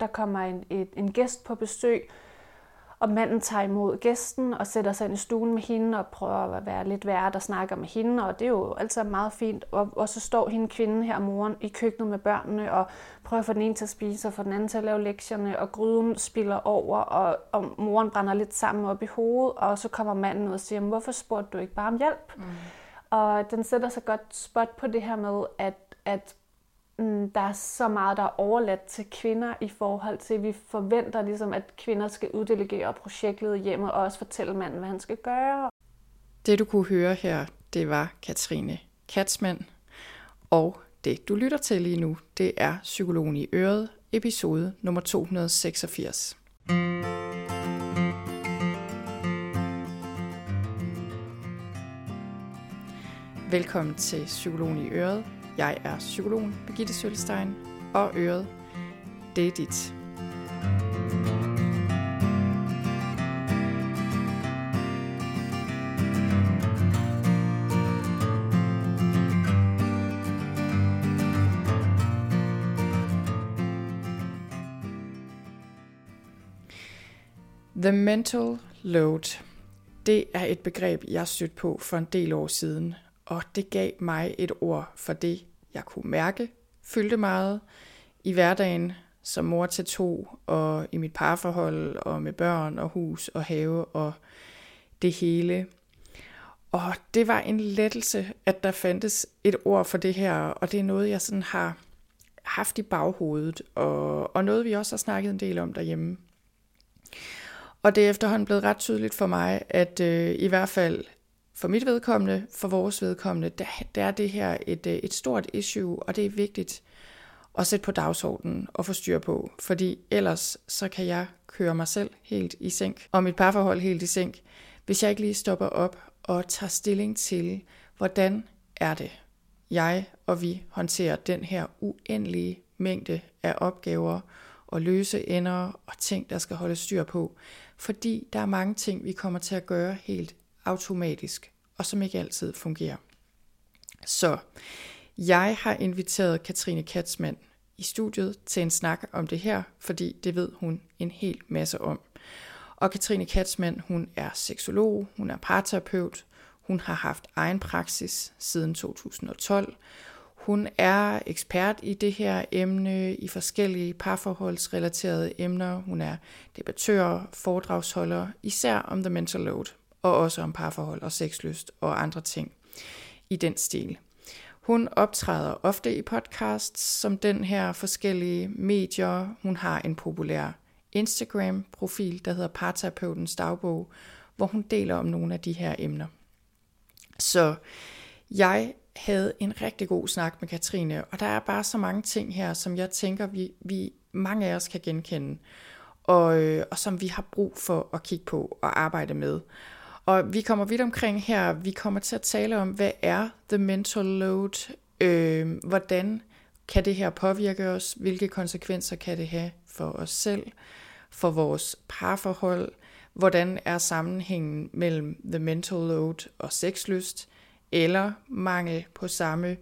der kommer en, et, en gæst på besøg, og manden tager imod gæsten og sætter sig ind i stuen med hende og prøver at være lidt værd og snakker med hende, og det er jo altid meget fint. Og, og så står hende kvinden her, moren, i køkkenet med børnene og prøver at få den ene til at spise og få den anden til at lave lektierne, og gryden spiller over, og, og moren brænder lidt sammen op i hovedet, og så kommer manden ud og siger, hvorfor spurgte du ikke bare om hjælp? Mm. Og den sætter sig godt spot på det her med, at, at Mm, der er så meget, der er overladt til kvinder i forhold til, at vi forventer ligesom, at kvinder skal uddelegere projektledet hjemme og også fortælle manden, hvad han skal gøre. Det du kunne høre her, det var Katrine Katzmann, og det du lytter til lige nu, det er Psykologen i Øret, episode nummer 286. Velkommen til Psykologen i Øret, jeg er psykologen Birgitte Sølstein, og øret, det er dit. The mental load, det er et begreb, jeg stødte på for en del år siden, og det gav mig et ord for det, jeg kunne mærke, fyldte meget i hverdagen som mor til to, og i mit parforhold, og med børn og hus og have og det hele. Og det var en lettelse, at der fandtes et ord for det her, og det er noget, jeg sådan har haft i baghovedet, og, og noget, vi også har snakket en del om derhjemme. Og det er efterhånden blevet ret tydeligt for mig, at øh, i hvert fald for mit vedkommende, for vores vedkommende, der, der er det her et, øh, et stort issue, og det er vigtigt at sætte på dagsordenen og få styr på, fordi ellers så kan jeg køre mig selv helt i sænk, og mit parforhold helt i sænk, hvis jeg ikke lige stopper op og tager stilling til, hvordan er det, jeg og vi håndterer den her uendelige mængde af opgaver og løse ender og ting, der skal holde styr på. Fordi der er mange ting, vi kommer til at gøre helt automatisk, og som ikke altid fungerer. Så jeg har inviteret Katrine Katzmann i studiet til en snak om det her, fordi det ved hun en hel masse om. Og Katrine Katzmann, hun er seksolog, hun er parterapeut, hun har haft egen praksis siden 2012. Hun er ekspert i det her emne, i forskellige parforholdsrelaterede emner. Hun er debattør, foredragsholder, især om the mental load og også om parforhold og sexlyst og andre ting i den stil. Hun optræder ofte i podcasts som den her forskellige medier. Hun har en populær Instagram-profil, der hedder Parterapeutens Dagbog, hvor hun deler om nogle af de her emner. Så jeg havde en rigtig god snak med Katrine, og der er bare så mange ting her, som jeg tænker, vi, vi mange af os kan genkende, og, øh, og som vi har brug for at kigge på og arbejde med. Og vi kommer vidt omkring her. Vi kommer til at tale om, hvad er the mental load? Øh, hvordan kan det her påvirke os? Hvilke konsekvenser kan det have for os selv? For vores parforhold? Hvordan er sammenhængen mellem the mental load og sexlyst? Eller mangel på samme?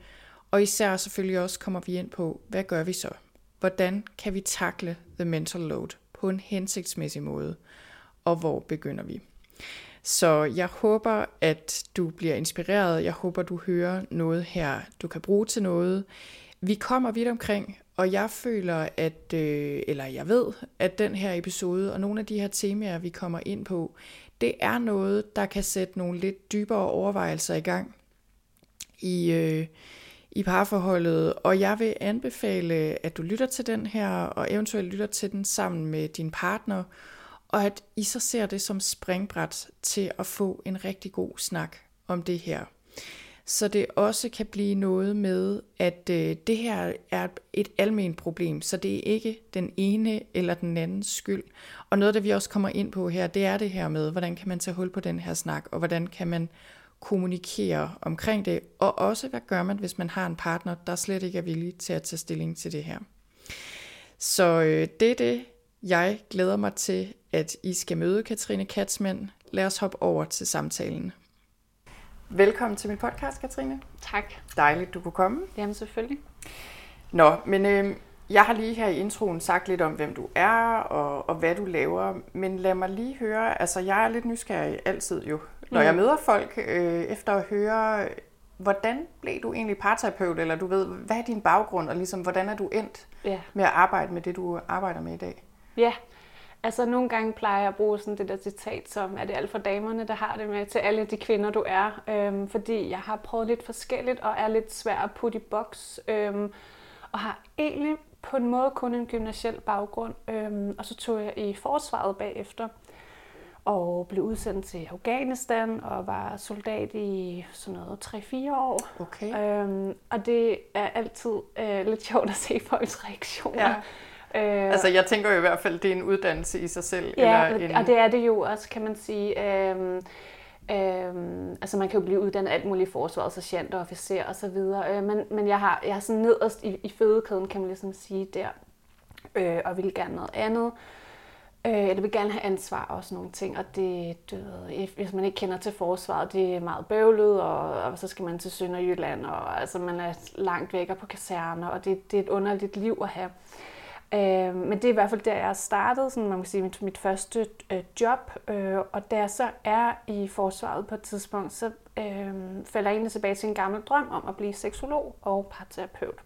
Og især selvfølgelig også kommer vi ind på, hvad gør vi så? Hvordan kan vi takle the mental load på en hensigtsmæssig måde? Og hvor begynder vi? Så jeg håber, at du bliver inspireret. Jeg håber, du hører noget her, du kan bruge til noget. Vi kommer vidt omkring, og jeg føler, at, øh, eller jeg ved, at den her episode og nogle af de her temaer, vi kommer ind på, det er noget, der kan sætte nogle lidt dybere overvejelser i gang i, øh, i parforholdet. Og jeg vil anbefale, at du lytter til den her, og eventuelt lytter til den sammen med din partner, og at I så ser det som springbræt til at få en rigtig god snak om det her. Så det også kan blive noget med, at øh, det her er et almen problem, så det er ikke den ene eller den andens skyld. Og noget, der vi også kommer ind på her, det er det her med, hvordan kan man tage hul på den her snak, og hvordan kan man kommunikere omkring det, og også hvad gør man, hvis man har en partner, der slet ikke er villig til at tage stilling til det her. Så øh, det er det, jeg glæder mig til, at I skal møde Katrine Katzmann. Lad os hoppe over til samtalen. Velkommen til min podcast, Katrine. Tak. Dejligt, du kunne komme. Jamen selvfølgelig. Nå, men øh, Jeg har lige her i introen sagt lidt om, hvem du er og, og hvad du laver, men lad mig lige høre, altså jeg er lidt nysgerrig altid jo, når mm. jeg møder folk, øh, efter at høre, hvordan blev du egentlig parterapeut, eller du ved, hvad er din baggrund, og ligesom, hvordan er du endt ja. med at arbejde med det, du arbejder med i dag? Ja, altså nogle gange plejer jeg at bruge sådan det der citat som, er det alt for damerne, der har det med til alle de kvinder, du er, øhm, fordi jeg har prøvet lidt forskelligt, og er lidt svær at putte i boks, øhm, og har egentlig på en måde kun en gymnasiel baggrund, øhm, og så tog jeg i forsvaret bagefter og blev udsendt til Afghanistan og var soldat i sådan noget 3-4 år. Okay. Øhm, og det er altid øh, lidt sjovt at se folks reaktioner. Ja. Øh, altså jeg tænker jo i hvert fald, det er en uddannelse i sig selv. Ja, eller en... og det er det jo også, kan man sige. Øhm, Øhm, altså man kan jo blive uddannet alt muligt i forsvaret, sergeant og officer og så videre. Øh, men, men jeg har, jeg har sådan nederst i, i fødekæden, kan man ligesom sige der, øh, og vil gerne noget andet. Øh, jeg vil gerne have ansvar og sådan nogle ting, og det, du ved, hvis man ikke kender til forsvaret, det er meget bøvlet, og, og så skal man til Sønderjylland, og altså man er langt væk på kaserner, og det, det er et underligt liv at have. Øh, men det er i hvert fald der, jeg startede, sådan, man kan sige, mit, mit første øh, job. Øh, og da jeg så er i forsvaret på et tidspunkt, så øh, falder jeg egentlig tilbage til en gammel drøm om at blive seksolog og parterapeut.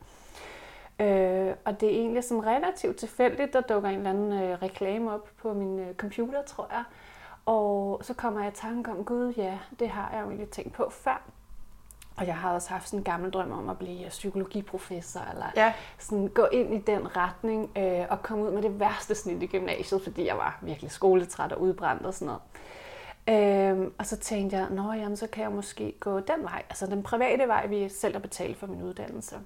Øh, og det er egentlig sådan relativt tilfældigt, der dukker en eller anden øh, reklame op på min øh, computer, tror jeg. Og så kommer jeg i tanke om, gud ja, det har jeg jo egentlig tænkt på før. Og jeg har også haft sådan en gammel drøm om at blive psykologiprofessor, eller ja. sådan gå ind i den retning øh, og komme ud med det værste snit i gymnasiet, fordi jeg var virkelig skoletræt og udbrændt og sådan noget. Øhm, og så tænkte jeg, nå jamen, så kan jeg måske gå den vej, altså den private vej, vi selv har betalt for min uddannelse.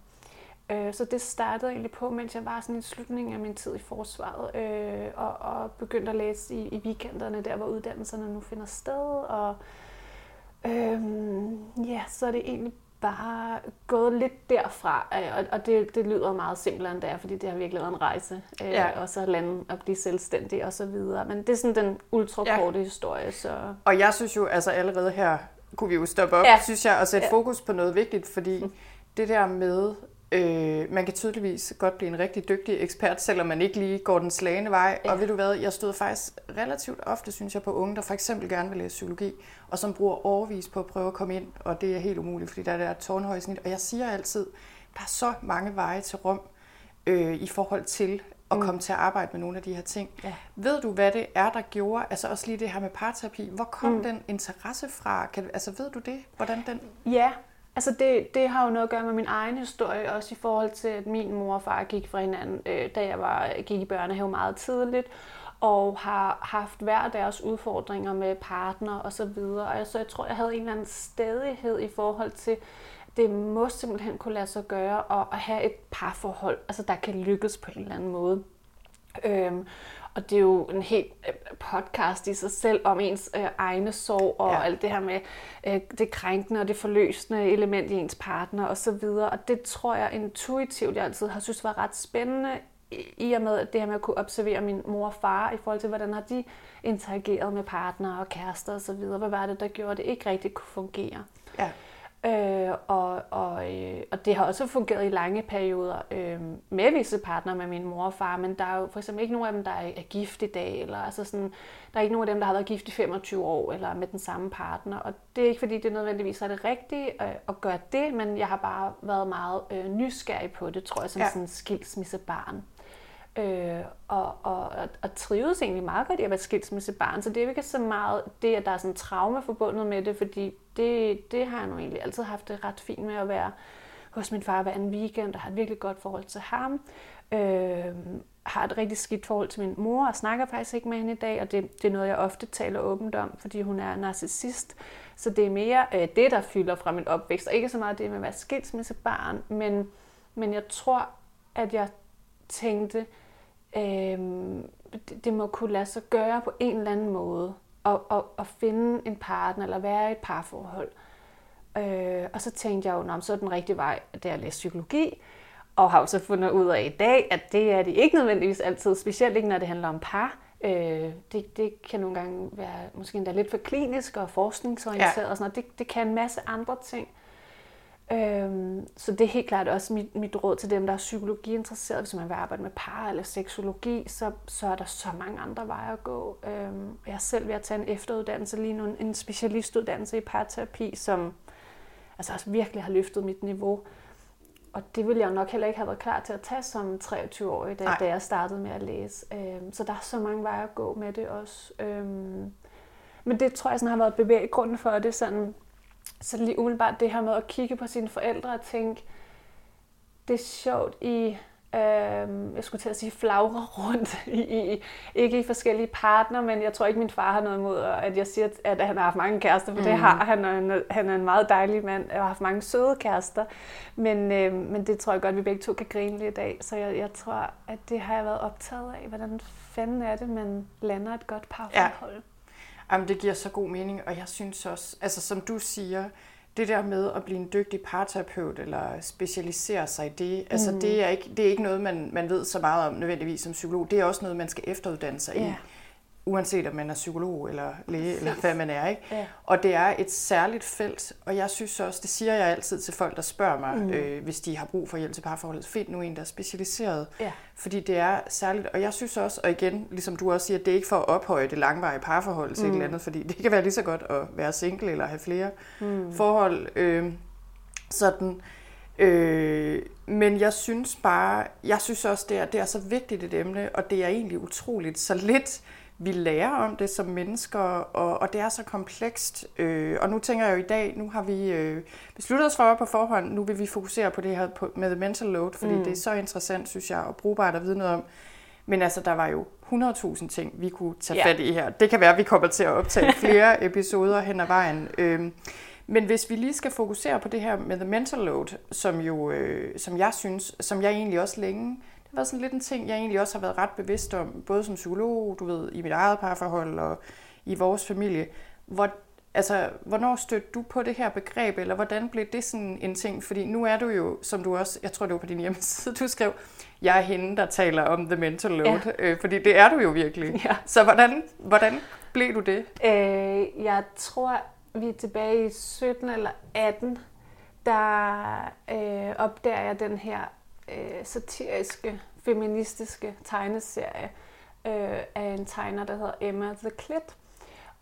Øh, så det startede egentlig på, mens jeg var sådan i slutningen af min tid i forsvaret, øh, og, og begyndte at læse i, i weekenderne, der hvor uddannelserne nu finder sted, og Øhm, ja, så er det egentlig bare gået lidt derfra, øh, og, og det, det lyder meget simplere end det er, fordi det har virkelig været en rejse, øh, ja. og så lande at blive selvstændig og så videre. Men det er sådan den ultrakorte ja. historie. Så... Og jeg synes jo, altså allerede her kunne vi jo stoppe op, ja. synes jeg, og sætte ja. fokus på noget vigtigt, fordi mm. det der med, Øh, man kan tydeligvis godt blive en rigtig dygtig ekspert, selvom man ikke lige går den slagende vej. Ja. Og ved du hvad, jeg stod faktisk relativt ofte, synes jeg, på unge, der for eksempel gerne vil læse psykologi, og som bruger overvis på at prøve at komme ind, og det er helt umuligt, fordi der er der tårnhøj snit. Og jeg siger altid, der er så mange veje til Rom øh, i forhold til at mm. komme til at arbejde med nogle af de her ting. Ja. Ved du, hvad det er, der gjorde, altså også lige det her med parterapi, hvor kom mm. den interesse fra? Kan, altså ved du det? Hvordan den... Ja, Altså det, det har jo noget at gøre med min egen historie, også i forhold til, at min mor og far gik fra hinanden, øh, da jeg var, gik i børnehave meget tidligt, og har haft hver deres udfordringer med partner og så videre. Og så jeg tror, jeg havde en eller anden stedighed i forhold til, det må simpelthen kunne lade sig gøre at, at have et parforhold, altså der kan lykkes på en eller anden måde. Øhm, og det er jo en helt øh, podcast i sig selv om ens øh, egne sorg og ja. alt det her med øh, det krænkende og det forløsende element i ens partner og så videre. Og det tror jeg intuitivt, jeg altid har synes var ret spændende i og med det her med at kunne observere min mor og far i forhold til, hvordan har de interageret med partner og kærester og så videre. Hvad var det, der gjorde, at det ikke rigtig kunne fungere? Ja. Øh, og, og, øh, og det har også fungeret i lange perioder øh, med visse partnere med min mor og far, men der er jo for eksempel ikke nogen af dem, der er, er gift i dag, eller altså sådan, der er ikke nogen af dem, der har været gift i 25 år, eller med den samme partner. Og det er ikke fordi, det nødvendigvis er det rigtige øh, at gøre det, men jeg har bare været meget øh, nysgerrig på det, tror jeg, som ja. sådan en skilsmissebarn. Øh, og, og, og trives egentlig meget godt i at være skilsmissebarn. Så det er ikke så meget det, at der er sådan traume forbundet med det, fordi det, det har jeg nu egentlig altid haft det ret fint med at være hos min far hver anden weekend, og har et virkelig godt forhold til ham. Øh, har et rigtig skidt forhold til min mor, og snakker faktisk ikke med hende i dag, og det, det er noget, jeg ofte taler åbent om, fordi hun er narcissist. Så det er mere øh, det, der fylder fra min opvækst, og ikke så meget det med at være skilsmissebarn, men, men jeg tror, at jeg tænkte, øh, det, det må kunne lade sig gøre på en eller anden måde at, at, at finde en partner eller være i et parforhold. Øh, og så tænkte jeg jo, at så er den rigtige vej, det er at læse psykologi, og har jo så fundet ud af i dag, at det er det ikke nødvendigvis altid, specielt ikke når det handler om par. Øh, det, det kan nogle gange være måske endda lidt for klinisk og forskningsorienteret, ja. og sådan noget. Det, det kan en masse andre ting. Øhm, så det er helt klart også mit, mit råd til dem, der er psykologiinteresserede. Hvis man vil arbejde med par eller seksologi, så, så er der så mange andre veje at gå. Øhm, jeg er selv ved at tage en efteruddannelse lige nu, en specialistuddannelse i parterapi, som altså også virkelig har løftet mit niveau. Og det ville jeg nok heller ikke have været klar til at tage som 23-årig, da, da jeg startede med at læse. Øhm, så der er så mange veje at gå med det også. Øhm, men det tror jeg sådan har været bevæggrunden for det. Sådan, så lige umiddelbart det her med at kigge på sine forældre og tænke, det er sjovt i øh, jeg skulle til at sige, flagre rundt, i, i, ikke i forskellige partner, men jeg tror ikke, min far har noget imod, at jeg siger, at han har haft mange kærester, for mm. det har han, og han, han er en meget dejlig mand, og har haft mange søde kærester, men, øh, men det tror jeg godt, at vi begge to kan grine lidt af, så jeg, jeg tror, at det har jeg været optaget af, hvordan fanden er det, man lander et godt parforhold. Ja. Jamen, det giver så god mening, og jeg synes også, altså som du siger, det der med at blive en dygtig parterapeut eller specialisere sig i det, altså mm. det, er ikke, det er ikke noget, man, man ved så meget om nødvendigvis som psykolog. Det er også noget, man skal efteruddanne sig yeah. i uanset om man er psykolog eller læge, eller hvad man er. Ikke? Ja. Og det er et særligt felt, og jeg synes også, det siger jeg altid til folk, der spørger mig, mm. øh, hvis de har brug for hjælp til parforholdet, find nu en, der er specialiseret. Ja. Fordi det er særligt, og jeg synes også, og igen, ligesom du også siger, det er ikke for at ophøje det langvarige parforhold til mm. et eller andet, fordi det kan være lige så godt at være single eller have flere mm. forhold. Øh, sådan, Øh, men jeg synes bare, jeg synes også, det er, det er så vigtigt et emne, og det er egentlig utroligt så lidt vi lærer om det som mennesker, og, og det er så komplekst. Øh, og nu tænker jeg jo i dag, nu har vi øh, besluttet os for på forhånd, nu vil vi fokusere på det her på, med mental load, fordi mm. det er så interessant, synes jeg, og brugbart at vide noget om. Men altså, der var jo 100.000 ting, vi kunne tage ja. fat i her. Det kan være, at vi kommer til at optage flere episoder hen ad vejen. Øh, men hvis vi lige skal fokusere på det her med the mental load, som jo, øh, som jeg synes, som jeg egentlig også længe var sådan lidt en ting, jeg egentlig også har været ret bevidst om, både som psykolog, du ved, i mit eget parforhold og i vores familie. Hvor, altså, hvornår stødte du på det her begreb, eller hvordan blev det sådan en ting? Fordi nu er du jo, som du også, jeg tror det var på din hjemmeside, du skrev, jeg er hende, der taler om the mental load, ja. øh, fordi det er du jo virkelig. Ja. Så hvordan, hvordan blev du det? Øh, jeg tror, vi er tilbage i 17 eller 18, der øh, opdager jeg den her øh, satiriske, feministiske tegneserie øh, af en tegner, der hedder Emma The Clit.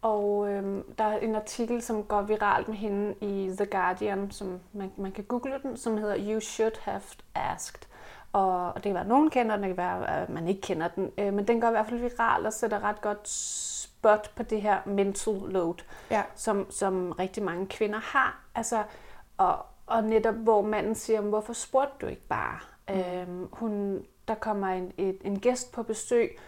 Og øh, der er en artikel, som går viralt med hende i The Guardian, som man, man kan google den, som hedder You Should Have Asked. Og, og det kan være, at nogen kender den, det kan være, at man ikke kender den. Øh, men den går i hvert fald viralt og sætter ret godt spot på det her mental load, ja. som, som rigtig mange kvinder har. Altså, og, og netop hvor manden siger, hvorfor spurgte du ikke bare? Mm. Øhm, hun, der kommer en, et, en gæst på besøg,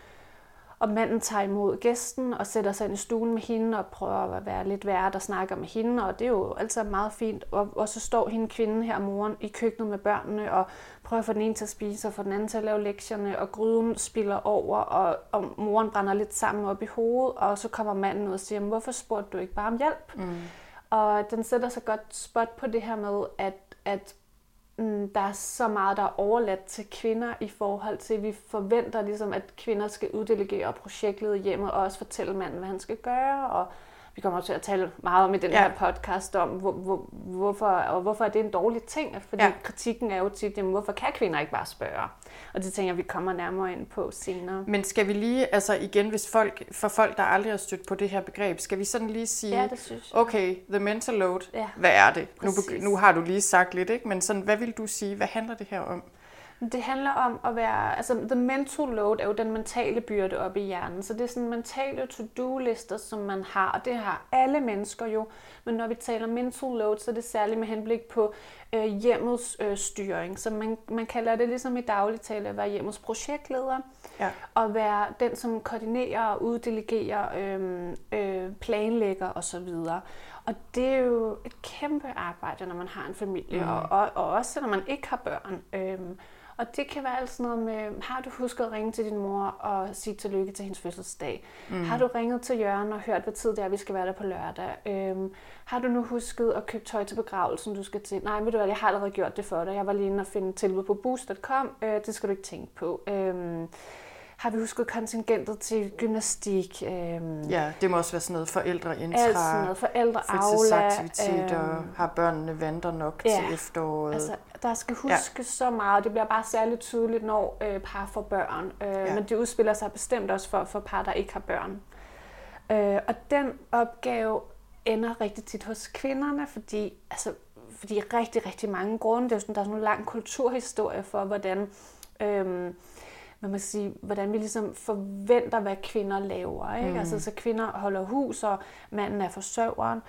og manden tager imod gæsten og sætter sig ind i stuen med hende og prøver at være lidt værd og snakker med hende, og det er jo altid meget fint. Og, og så står hende kvinden her, moren, i køkkenet med børnene og prøver at få den ene til at spise og få den anden til at lave lektierne, og gryden spiller over, og, og moren brænder lidt sammen op i hovedet, og så kommer manden ud og siger, hvorfor spurgte du ikke bare om hjælp? Mm. Og den sætter så godt spot på det her med, at, at Mm, der er så meget, der er overladt til kvinder i forhold til, at vi forventer ligesom, at kvinder skal uddelegere projektet hjemme og også fortælle manden, hvad han skal gøre. Og vi kommer til at tale meget om i den ja. her podcast om, hvor, hvor, hvorfor, og hvorfor er det en dårlig ting. Fordi ja. kritikken er jo tit, jamen, hvorfor kan kvinder ikke bare spørge? Og det tænker jeg, vi kommer nærmere ind på senere. Men skal vi lige, altså igen, hvis folk, for folk, der aldrig har stødt på det her begreb, skal vi sådan lige sige, ja, det synes jeg. okay, the mental load, ja. hvad er det? Nu, nu har du lige sagt lidt, ikke? men sådan, hvad vil du sige, hvad handler det her om? Det handler om at være, altså the mental load er jo den mentale byrde op i hjernen, så det er sådan mentale to-do-lister, som man har, og det har alle mennesker jo, men når vi taler mental load, så er det særligt med henblik på øh, hjemmets øh, styring, så man, man kalder det ligesom i daglig tale at være hjemmets projektleder, ja. og være den, som koordinerer og uddelegerer, øh, øh, planlægger osv., og det er jo et kæmpe arbejde, når man har en familie, mm. og, og, og også når man ikke har børn. Øhm, og det kan være alt sådan noget med, har du husket at ringe til din mor og sige tillykke til hendes fødselsdag? Mm. Har du ringet til Jørgen og hørt, hvad tid det er, vi skal være der på lørdag? Øhm, har du nu husket at købe tøj til begravelsen, du skal til? Nej, ved du hvad, jeg har allerede gjort det for dig. Jeg var lige inde og finde tilbud på boost.com. Øh, det skal du ikke tænke på. Øhm, har vi husket kontingentet til gymnastik. Øhm, Ja, det må også være sådan noget forældreintra, alt sådan noget, forældre, fritidsaktiviteter, øhm, har børnene vanter nok ja, til efteråret. Altså, der skal huske ja. så meget. Det bliver bare særligt tydeligt, når øh, par får børn. Øh, ja. Men det udspiller sig bestemt også for, for par, der ikke har børn. Øh, og den opgave ender rigtig tit hos kvinderne, fordi, altså, fordi rigtig, rigtig mange grunde, det er jo sådan, der er sådan en lang kulturhistorie for, hvordan, øhm, hvad man sige, hvordan vi ligesom forventer, hvad kvinder laver. Ikke? Mm. Altså, så kvinder holder hus, og manden er forsørgeren.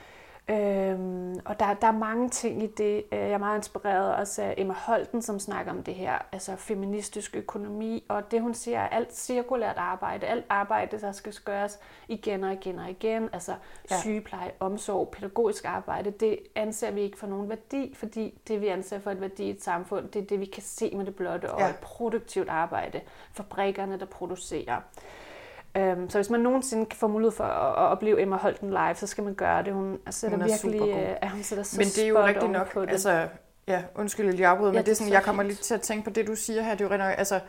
Øhm, og der, der er mange ting i det. Øh, jeg er meget inspireret også af Emma Holten, som snakker om det her, altså feministisk økonomi, og det hun siger er alt cirkulært arbejde, alt arbejde, der skal gøres igen og igen og igen, altså ja. sygepleje, omsorg, pædagogisk arbejde, det anser vi ikke for nogen værdi, fordi det vi anser for et værdi i et samfund, det er det, vi kan se med det blotte og ja. et produktivt arbejde, fabrikkerne, der producerer. Um, så hvis man nogensinde kan få mulighed for at, at opleve Emma Holten live, så skal man gøre det. Hun sætter hun er virkelig, uh, hun sætter så Men det er jo rigtigt nok, på det. altså, ja, undskyld, jeg afbryder, ja, men det er sådan, jeg kommer lidt til at tænke på det, du siger her. Det er jo, nok, altså,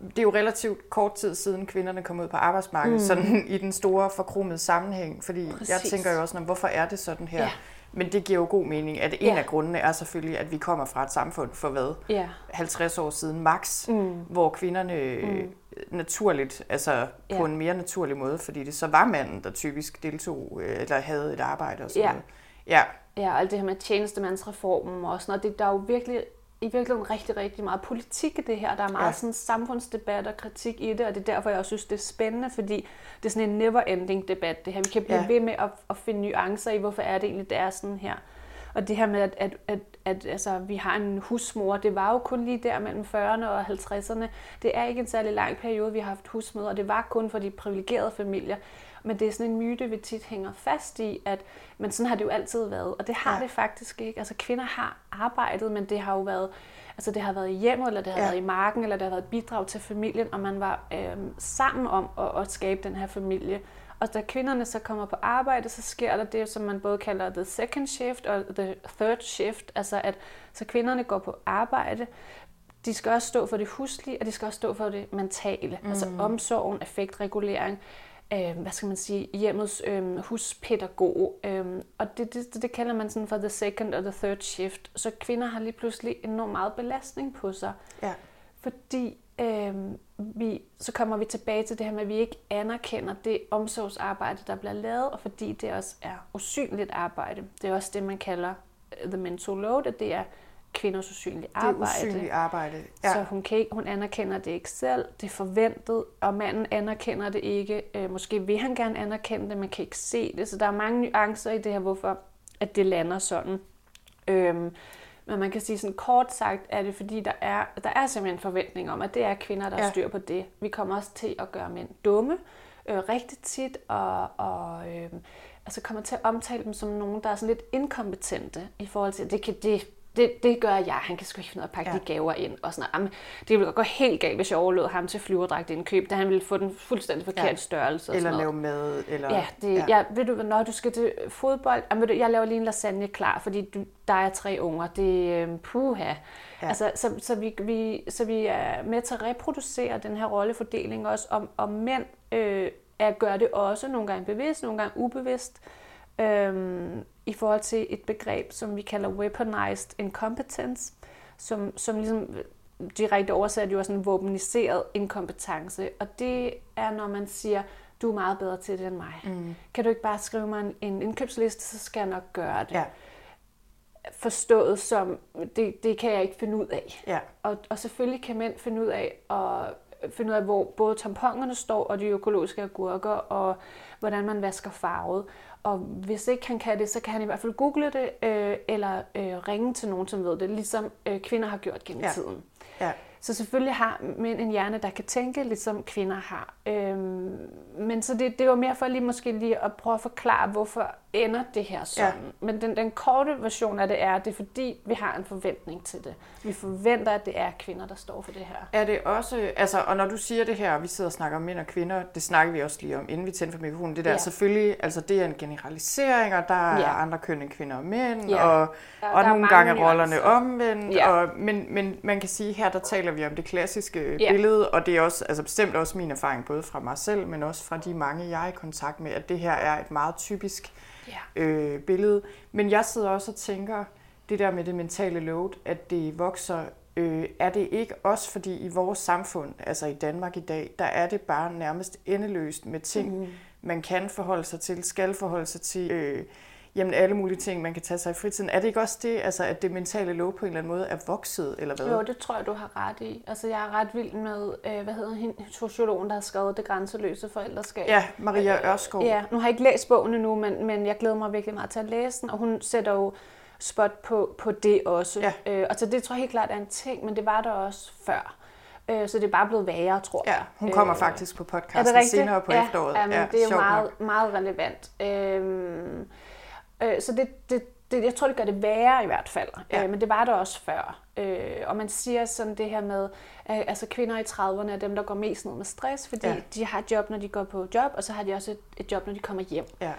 det er jo relativt kort tid siden kvinderne kom ud på arbejdsmarkedet, mm. sådan i den store forkromede sammenhæng, fordi Præcis. jeg tænker jo også, hvorfor er det sådan her? Ja. Men det giver jo god mening, at en ja. af grundene er selvfølgelig, at vi kommer fra et samfund for hvad? Ja. 50 år siden max, mm. hvor kvinderne mm naturligt, altså ja. på en mere naturlig måde, fordi det så var manden, der typisk deltog øh, eller havde et arbejde og sådan ja. noget. Ja. Ja, og alt det her med tjenestemandsreformen og sådan noget, det, der er jo virkelig i virkeligheden rigtig, rigtig meget politik i det her. Der er meget ja. sådan samfundsdebat og kritik i det, og det er derfor, jeg også synes, det er spændende, fordi det er sådan en never-ending debat, det her. Vi kan blive ja. ved med at, at finde nuancer i, hvorfor er det egentlig, det er sådan her. Og det her med, at, at, at, at altså, vi har en husmor, det var jo kun lige der mellem 40'erne og 50'erne. Det er ikke en særlig lang periode, vi har haft husmøder, og det var kun for de privilegerede familier. Men det er sådan en myte, vi tit hænger fast i, at men sådan har det jo altid været. Og det har ja. det faktisk ikke. Altså kvinder har arbejdet, men det har jo været, altså det har været i hjemmet, eller det har ja. været i marken, eller det har været et bidrag til familien, og man var øh, sammen om at, at skabe den her familie. Og da kvinderne så kommer på arbejde, så sker der det, som man både kalder the second shift og the third shift. Altså at så kvinderne går på arbejde, de skal også stå for det huslige, og de skal også stå for det mentale. Mm. Altså omsorgen, effektregulering, øh, hvad skal man sige, hjemmets øh, huspædagog. Øh, og det, det, det kalder man sådan for the second og the third shift. Så kvinder har lige pludselig enormt meget belastning på sig. Ja. Fordi øh, vi, så kommer vi tilbage til det her med, at vi ikke anerkender det omsorgsarbejde, der bliver lavet, og fordi det også er usynligt arbejde. Det er også det, man kalder øh, the mental load, at det er kvinders usynlige arbejde. Det er usynligt arbejde. Ja. Så hun, kan ikke, hun anerkender det ikke selv, det er forventet, og manden anerkender det ikke. Øh, måske vil han gerne anerkende det, men kan ikke se det. Så der er mange nuancer i det her, hvorfor at det lander sådan. Øhm, men man kan sige sådan kort sagt, er det fordi, der er, der er simpelthen en forventning om, at det er kvinder, der ja. styr på det. Vi kommer også til at gøre mænd dumme øh, rigtig tit, og, og øh, altså kommer til at omtale dem som nogen, der er sådan lidt inkompetente i forhold til, at det kan det, det, det gør jeg. Han kan sgu ikke finde ud af at pakke ja. de gaver ind. Og sådan, jamen, det ville gå helt galt, hvis jeg overlod ham til flyverdragt indkøb, da han ville få den fuldstændig forkerte ja. størrelse. Og eller lave mad. Eller... Ja, det, ja. Ja, ved du, når du skal til fodbold, jamen, du, jeg laver lige en lasagne klar, fordi du, der er tre unger. Det er øh, puha. Ja. Altså, så, så, vi, vi, så vi er med til at reproducere den her rollefordeling også, om, om mænd øh, at gøre det også, nogle gange bevidst, nogle gange ubevidst. Øhm, i forhold til et begreb, som vi kalder weaponized incompetence, som, som ligesom direkte oversat jo er sådan en våbeniseret inkompetence. Og det er, når man siger, du er meget bedre til det end mig. Mm. Kan du ikke bare skrive mig en, en indkøbsliste, så skal jeg nok gøre det. Ja. Forstået som, det, det kan jeg ikke finde ud af. Ja. Og, og selvfølgelig kan mænd finde ud af at finde ud af, hvor både tamponerne står og de økologiske agurker, og hvordan man vasker farvet. Og hvis ikke han kan det, så kan han i hvert fald google det, øh, eller øh, ringe til nogen, som ved det, ligesom øh, kvinder har gjort gennem ja. tiden. Ja. Så selvfølgelig har mænd en hjerne, der kan tænke, ligesom kvinder har. Øhm, men så det, det var mere for lige måske lige at prøve at forklare, hvorfor ender det her sådan. Ja. Men den, den korte version af det er, det er fordi, vi har en forventning til det. Vi forventer, at det er kvinder, der står for det her. Er det også, altså, og når du siger det her, og vi sidder og snakker om mænd og kvinder, det snakker vi også lige om, inden vi tænder for mikrofonen, det der ja. selvfølgelig, altså det er en generalisering, og der er ja. andre køn end kvinder og mænd, ja. og, der, og der nogle gange er rollerne omvendt, ja. og, men, men man kan sige, her der taler vi om det klassiske ja. billede, og det er også, altså bestemt også min erfaring, både fra mig selv, men også fra de mange, jeg er i kontakt med, at det her er et meget typisk ja. øh, billede. Men jeg sidder også og tænker, det der med det mentale load, at det vokser, øh, er det ikke også fordi i vores samfund, altså i Danmark i dag, der er det bare nærmest endeløst med ting, mm. man kan forholde sig til, skal forholde sig til. Øh, jamen alle mulige ting, man kan tage sig i fritiden. Er det ikke også det, altså, at det mentale lov på en eller anden måde er vokset, eller hvad? Jo, det tror jeg, du har ret i. Altså, jeg er ret vild med, øh, hvad hedder hende, sociologen, der har skrevet Det grænseløse forældreskab. Ja, Maria Ørskov. Ja, nu har jeg ikke læst bogen endnu, men, men jeg glæder mig virkelig meget til at læse den, og hun sætter jo spot på, på det også. Ja. Øh, og så det tror jeg helt klart er en ting, men det var der også før. Øh, så det er bare blevet værre, tror jeg. Ja, hun kommer øh, faktisk på podcasten senere på ja, efteråret. Ja, men ja, det er jo meget, meget relevant. Øh, Øh, så det, det, det, jeg tror, det gør det værre i hvert fald. Ja. Øh, men det var der også før. Øh, og man siger sådan det her med, at altså kvinder i 30'erne er dem, der går mest ned med stress, fordi ja. de har et job, når de går på job, og så har de også et, et job, når de kommer hjem. Ja.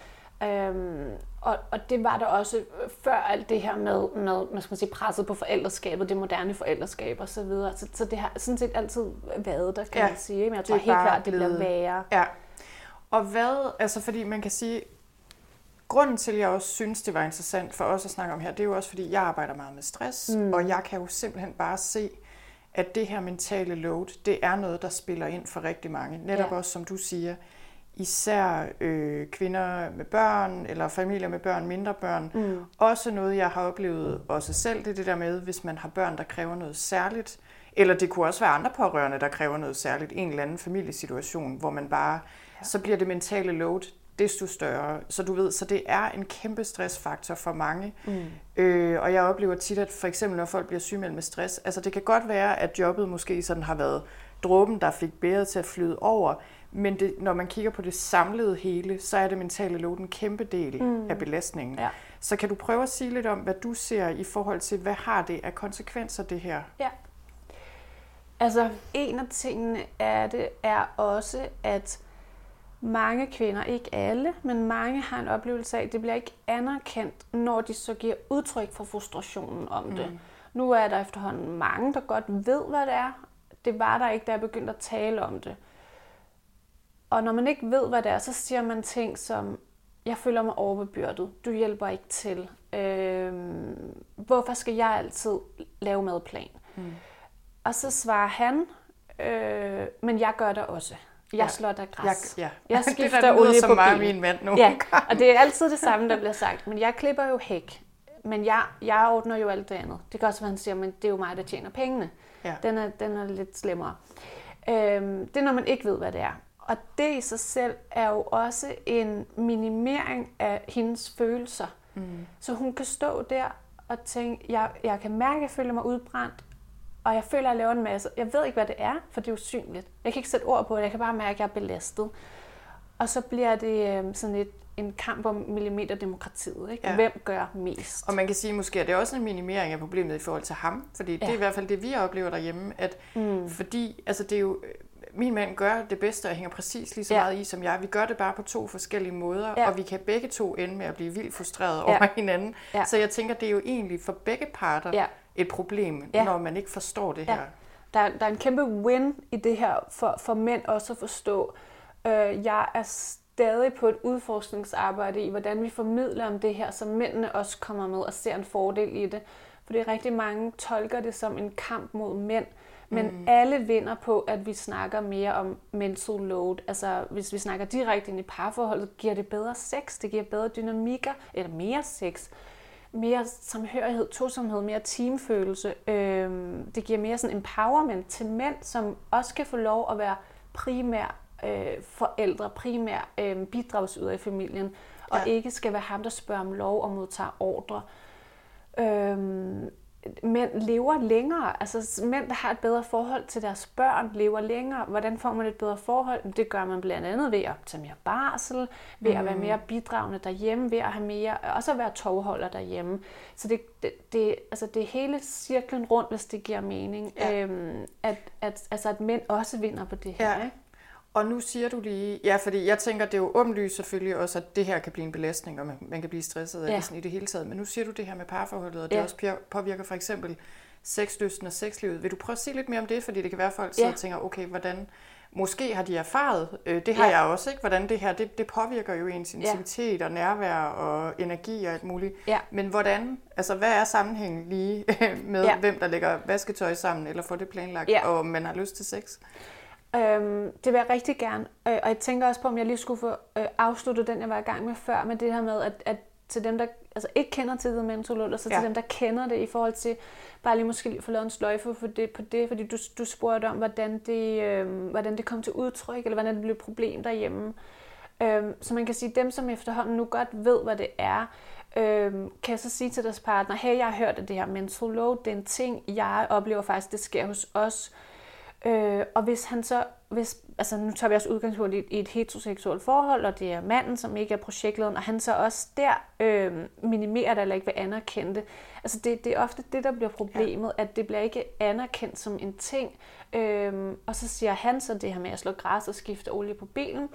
Øhm, og, og det var der også før alt det her med, med man skal sige, presset på forældreskabet, det moderne forældreskab og så videre. Så, så det har sådan set altid været der, kan ja. man sige. Men jeg tror helt klart, det bliver værre. Ja. Og hvad, altså fordi man kan sige, grunden til, at jeg også synes, det var interessant for os at snakke om her, det er jo også, fordi jeg arbejder meget med stress, mm. og jeg kan jo simpelthen bare se, at det her mentale load, det er noget, der spiller ind for rigtig mange. Netop ja. også, som du siger, især øh, kvinder med børn, eller familier med børn, mindre børn. Mm. Også noget, jeg har oplevet også selv, det er det der med, hvis man har børn, der kræver noget særligt, eller det kunne også være andre pårørende, der kræver noget særligt, en eller anden familiesituation, hvor man bare, ja. så bliver det mentale load, desto større. Så du ved, så det er en kæmpe stressfaktor for mange. Mm. Øh, og jeg oplever tit, at for eksempel når folk bliver sygemeldt med stress, altså det kan godt være, at jobbet måske sådan har været dråben, der fik bæret til at flyde over, men det, når man kigger på det samlede hele, så er det mentale load en kæmpe del mm. af belastningen. Ja. Så kan du prøve at sige lidt om, hvad du ser i forhold til, hvad har det af konsekvenser, det her? Ja. Altså, en af tingene er det er også, at mange kvinder, ikke alle, men mange har en oplevelse af, at det bliver ikke anerkendt, når de så giver udtryk for frustrationen om mm. det. Nu er der efterhånden mange, der godt ved, hvad det er. Det var der ikke, da jeg begyndte at tale om det. Og når man ikke ved, hvad det er, så siger man ting som, jeg føler mig overbebyrdet, du hjælper ikke til. Øh, hvorfor skal jeg altid lave madplan? Mm. Og så svarer han, øh, men jeg gør det også. Jeg slår der græs. Jeg, ja. jeg skifter det olie som på mig min mand nu. Ja, og det er altid det samme, der bliver sagt. Men jeg klipper jo hæk. Men jeg, jeg ordner jo alt det andet. Det kan også være, at han siger, men det er jo mig, der tjener pengene. Ja. Den, er, den er lidt slemmere. Øhm, det er, når man ikke ved, hvad det er. Og det i sig selv er jo også en minimering af hendes følelser. Mm. Så hun kan stå der og tænke, jeg, jeg kan mærke, at jeg føler mig udbrændt, og jeg føler, at jeg laver en masse. Jeg ved ikke, hvad det er, for det er usynligt. Jeg kan ikke sætte ord på det. Jeg kan bare mærke, at jeg er belastet. Og så bliver det øh, sådan et, en kamp om millimeterdemokratiet. Ikke? Ja. Hvem gør mest? Og man kan sige måske, at det er også en minimering af problemet i forhold til ham. Fordi ja. det er i hvert fald det, vi oplever derhjemme. At mm. Fordi altså det er jo, min mand gør det bedste og hænger præcis lige så ja. meget i som jeg. Vi gør det bare på to forskellige måder, ja. og vi kan begge to ende med at blive vildt frustreret ja. over hinanden. Ja. Så jeg tænker, det er jo egentlig for begge parter ja et problem, ja. når man ikke forstår det her. Ja. Der, der er en kæmpe win i det her for, for mænd også at forstå. Øh, jeg er stadig på et udforskningsarbejde i, hvordan vi formidler om det her, så mændene også kommer med og ser en fordel i det. Fordi rigtig mange tolker det som en kamp mod mænd, men mm. alle vinder på, at vi snakker mere om mental load. Altså, hvis vi snakker direkte ind i parforholdet, giver det bedre sex, det giver bedre dynamikker, eller mere sex mere samhørighed, tosomhed, mere teamfølelse. Øhm, det giver mere sådan empowerment til mænd, som også kan få lov at være primær øh, forældre, primær øh, bidragsyder i familien, og ja. ikke skal være ham, der spørger om lov og modtager ordre. Øhm, mænd lever længere. Altså mænd, der har et bedre forhold til deres børn, lever længere. Hvordan får man et bedre forhold? Det gør man blandt andet ved at tage mere barsel, ved mm. at være mm. mere bidragende derhjemme, ved at have mere, også at være tovholder derhjemme. Så det, det, det, altså det er hele cirklen rundt, hvis det giver mening, ja. øhm, at, at, altså at mænd også vinder på det her. Ja. Ikke? Og nu siger du lige, ja, fordi jeg tænker, det er jo åbenlyst selvfølgelig også, at det her kan blive en belastning, og man, man kan blive stresset ja. sådan i det hele taget. Men nu siger du det her med parforholdet, og det ja. også påvirker for eksempel sexlysten og sexlivet. Vil du prøve at sige lidt mere om det? Fordi det kan være, at folk sidder ja. og tænker, okay, hvordan, måske har de erfaret, øh, det har ja. jeg også, ikke? hvordan det her, det, det påvirker jo ens intimitet ja. og nærvær og energi og alt muligt. Ja. Men hvordan, altså hvad er sammenhængen lige med, ja. hvem der lægger vasketøj sammen, eller får det planlagt, ja. og man har lyst til sex? Øhm, det vil jeg rigtig gerne. Øh, og jeg tænker også på, om jeg lige skulle få øh, afsluttet den, jeg var i gang med før, med det her med, at, at til dem, der altså ikke kender til det mental load, og så ja. til dem, der kender det i forhold til, bare lige måske få lavet en sløjfe for det, på det, fordi du, du spurgte om, hvordan det, øh, hvordan det kom til udtryk, eller hvordan det blev et problem derhjemme. Øhm, så man kan sige, dem, som efterhånden nu godt ved, hvad det er, øhm, kan så sige til deres partner, hey, jeg har hørt, at det her mental load, det er en ting, jeg oplever faktisk, det sker hos os, Øh, og hvis han så, hvis, altså nu tager vi også udgangspunkt i, i et heteroseksuelt forhold, og det er manden, som ikke er projektlederen, og han så også der øh, minimerer det eller ikke vil anerkende det. Altså det, det er ofte det, der bliver problemet, ja. at det bliver ikke anerkendt som en ting. Øh, og så siger han så det her med at slå græs og skifte olie på bilen.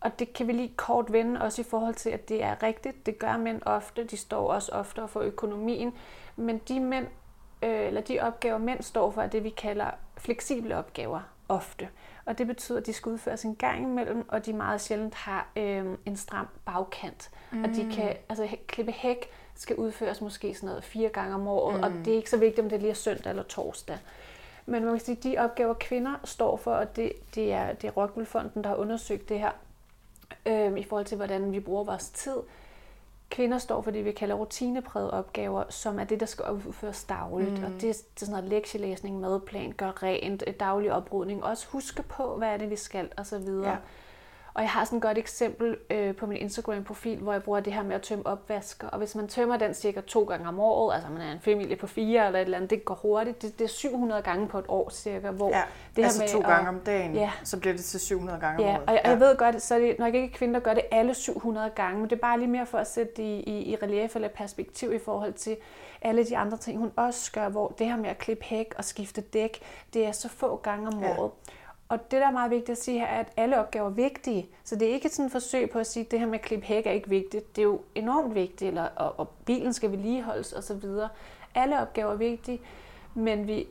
Og det kan vi lige kort vende også i forhold til, at det er rigtigt. Det gør mænd ofte. De står også ofte for økonomien. Men de mænd, øh, eller de opgaver, mænd står for, er det, vi kalder fleksible opgaver ofte. Og det betyder, at de skal udføres en gang imellem, og de meget sjældent har øh, en stram bagkant. Mm. Og de kan, altså klippe hæk skal udføres måske sådan noget fire gange om året, mm. og det er ikke så vigtigt, om det lige er søndag eller torsdag. Men man kan sige, at de opgaver, kvinder står for, og det, det er, det er Rockwool-fonden, der har undersøgt det her, øh, i forhold til, hvordan vi bruger vores tid, Kvinder står for det, vi kalder rutineprægede opgaver, som er det, der skal udføres dagligt. Mm. Og det det er sådan noget lektielæsning, madplan, gør rent, daglig oprydning. Også huske på, hvad er det, vi skal, osv. Ja. Og jeg har sådan et godt eksempel øh, på min Instagram-profil, hvor jeg bruger det her med at tømme opvasker. Og hvis man tømmer den cirka to gange om året, altså man er en familie på fire eller et eller andet, det går hurtigt. Det, det er 700 gange på et år cirka. Hvor ja, det altså her med to gange om dagen, ja. så bliver det til 700 gange ja, om året. Og jeg, ja, og jeg ved godt, så er det nok ikke kvinder, der gør det alle 700 gange, men det er bare lige mere for at sætte det i, i, i relief eller perspektiv i forhold til alle de andre ting, hun også gør, hvor det her med at klippe hæk og skifte dæk, det er så få gange om ja. året. Og det, der er meget vigtigt at sige her, er, at alle opgaver er vigtige. Så det er ikke sådan et forsøg på at sige, at det her med at klippe hæk er ikke vigtigt. Det er jo enormt vigtigt, eller, og, og bilen skal vedligeholdes osv. Alle opgaver er vigtige, men vi,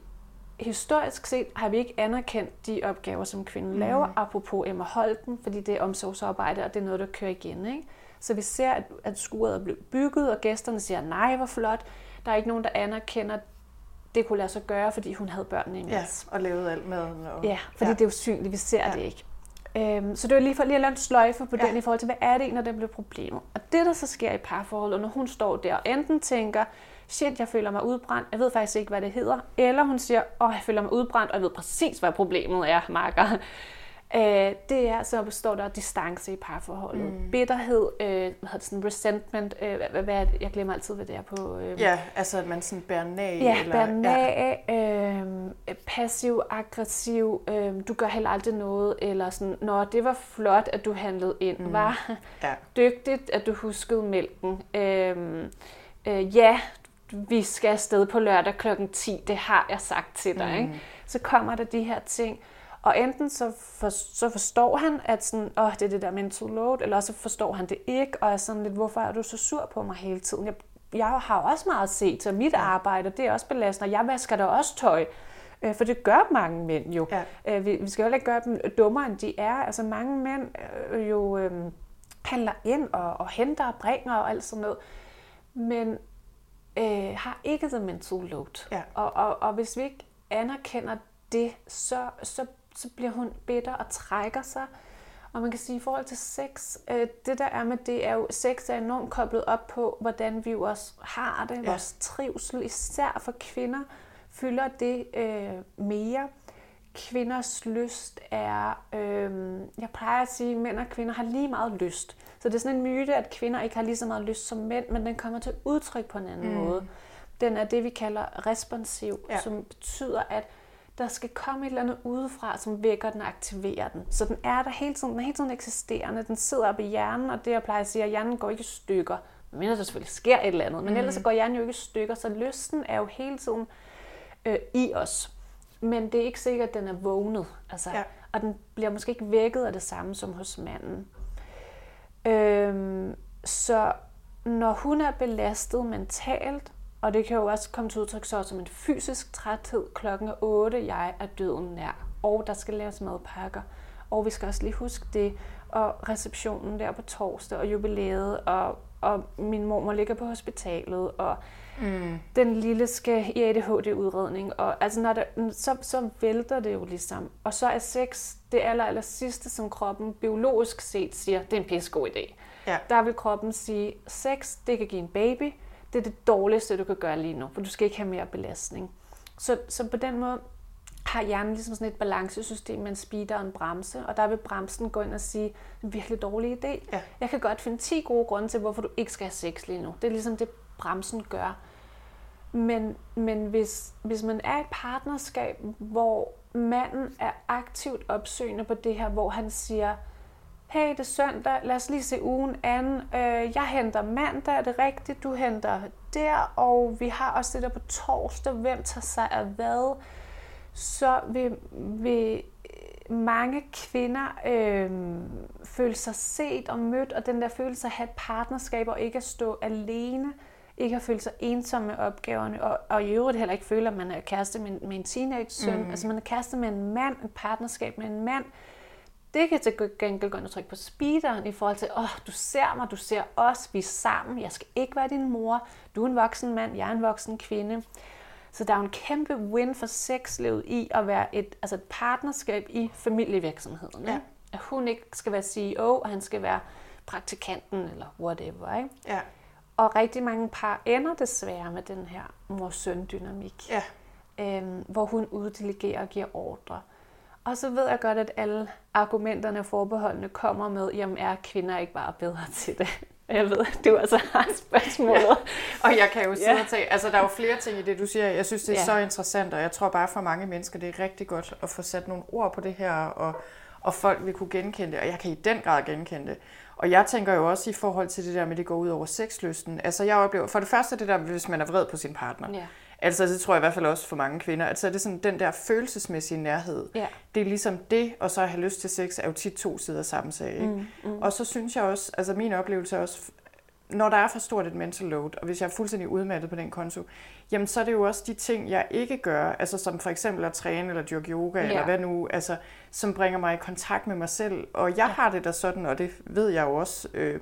historisk set har vi ikke anerkendt de opgaver, som kvinden mm. laver, apropos Emma Holten, fordi det er omsorgsarbejde, og det er noget, der kører igen. Ikke? Så vi ser, at, at skuret er blevet bygget, og gæsterne siger, nej, hvor flot. Der er ikke nogen, der anerkender det kunne lade sig gøre, fordi hun havde børnene imens. Ja, og lavede alt maden. Og... Ja, fordi ja. det er usynligt, vi ser ja. det ikke. Øhm, så det var lige for lige at lave en sløjfe på ja. den i forhold til, hvad er det, når det bliver problemer. Og det, der så sker i parforholdet, når hun står der og enten tænker, shit, jeg føler mig udbrændt, jeg ved faktisk ikke, hvad det hedder, eller hun siger, åh, oh, jeg føler mig udbrændt, og jeg ved præcis, hvad problemet er, Marker. Øh, det er, så består der distance i parforholdet. Mm. Bitterhed, øh, hvad hedder det, sådan resentment, øh, hvad, hvad, jeg glemmer altid, hvad det er på. Øh, ja, altså at man sådan bærer nag. Ja, eller, bærer nag, ja. øh, passiv, aggressiv, øh, du gør heller aldrig noget, eller sådan, når det var flot, at du handlede ind, mm. var ja. dygtigt, at du huskede mælken. Øh, øh, ja, vi skal afsted på lørdag klokken 10, det har jeg sagt til dig. Mm. Ikke? Så kommer der de her ting, og enten så, for, så forstår han, at sådan, Åh, det er det der mental load, eller så forstår han det ikke, og er sådan lidt, hvorfor er du så sur på mig hele tiden? Jeg, jeg har også meget set til mit arbejde, det er også belastende, jeg vasker da også tøj. Øh, for det gør mange mænd jo. Ja. Øh, vi, vi skal jo ikke gøre dem dummere, end de er. Altså mange mænd øh, jo øh, handler ind og, og henter og bringer og alt sådan noget. Men øh, har ikke the mental load. Ja. Og, og, og hvis vi ikke anerkender det, så, så så bliver hun bitter og trækker sig. Og man kan sige, at i forhold til sex, øh, det der er med det, er jo, sex er enormt koblet op på, hvordan vi jo også har det, ja. vores trivsel, især for kvinder, fylder det øh, mere. Kvinders lyst er, øh, jeg plejer at sige, at mænd og kvinder har lige meget lyst. Så det er sådan en myte, at kvinder ikke har lige så meget lyst som mænd, men den kommer til udtryk på en anden mm. måde. den er det, vi kalder responsiv, Ja. ja. som betyder, at der skal komme et eller andet udefra, som vækker den og aktiverer den. Så den er der hele tiden, den er hele tiden eksisterende, den sidder oppe i hjernen, og det jeg plejer at sige, at hjernen går ikke i stykker. Men der selvfølgelig sker et eller andet, men ellers så går hjernen jo ikke i stykker, så lysten er jo hele tiden øh, i os. Men det er ikke sikkert, at den er vågnet. Altså, ja. Og den bliver måske ikke vækket af det samme som hos manden. Øhm, så når hun er belastet mentalt, og det kan jo også komme til udtryk så som en fysisk træthed, klokken er 8, jeg er døden nær, og der skal laves madpakker, og vi skal også lige huske det, og receptionen der på torsdag, og jubilæet, og, og min mormor ligger på hospitalet, og Mm. den lille skal i ADHD-udredning, og altså når der, så, så vælter det jo ligesom. Og så er sex det aller, aller sidste, som kroppen biologisk set siger, det er en pissegod idé. Ja. Der vil kroppen sige, sex, det kan give en baby, det er det dårligste, du kan gøre lige nu, for du skal ikke have mere belastning. Så, så på den måde har hjernen ligesom sådan et balancesystem med en speeder og en bremse, og der vil bremsen gå ind og sige, det er en virkelig dårlig idé. Ja. Jeg kan godt finde 10 gode grunde til, hvorfor du ikke skal have sex lige nu. Det er ligesom det, bremsen gør. Men, men hvis, hvis man er i et partnerskab, hvor manden er aktivt opsøgende på det her, hvor han siger, hey, det er søndag, lad os lige se ugen an. Øh, jeg henter mandag, er det rigtigt? Du henter der, og vi har også det der på torsdag, hvem tager sig af hvad? Så vil, vil mange kvinder øh, føle sig set og mødt, og den der følelse af at have et partnerskab og ikke at stå alene, ikke at føle sig ensom med opgaverne, og, og i øvrigt heller ikke føle, at man er kæreste med, med en teenage-søn. Mm. Altså man er kæreste med en mand, et partnerskab med en mand. Det kan til gengæld gå ind og trykke på speederen i forhold til, åh, oh, du ser mig, du ser os, vi er sammen, jeg skal ikke være din mor, du er en voksen mand, jeg er en voksen kvinde. Så der er jo en kæmpe win for sexlivet i at være et, altså et partnerskab i familievirksomheden. Ja. Ikke? At hun ikke skal være CEO, og han skal være praktikanten eller whatever. Ikke? Ja. Og rigtig mange par ender desværre med den her mor-søn-dynamik, Ja. øhm, hvor hun uddelegerer og giver ordre. Og så ved jeg godt, at alle argumenterne og forbeholdene kommer med, jamen er kvinder ikke bare bedre til det? Jeg ved, at du også har spørgsmålet. Ja. Og jeg kan jo sidde Ja. tage, altså der er jo flere ting i det, du siger. Jeg synes, det er Ja. så interessant, og jeg tror bare for mange mennesker, det er rigtig godt at få sat nogle ord på det her, og, og folk vil kunne genkende det, og jeg kan i den grad genkende det. Og jeg tænker jo også i forhold til det der med, at det går ud over sexlysten. Altså jeg oplever, for det første det der, hvis man er vred på sin partner. Ja. Altså det tror jeg i hvert fald også for mange kvinder. Altså det er sådan den der følelsesmæssige nærhed. Ja. Det er ligesom det, og så at have lyst til sex, er jo tit to sider samme sag. Ikke? Mm, mm. Og så synes jeg også, altså min oplevelse er også, når der er for stort et mental load, og hvis jeg er fuldstændig udmattet på den konto, jamen så er det jo også de ting, jeg ikke gør, altså som for eksempel at træne eller dyrke yoga. Ja. eller hvad nu, altså som bringer mig i kontakt med mig selv. Og jeg ja. har det da sådan, og det ved jeg jo også øh,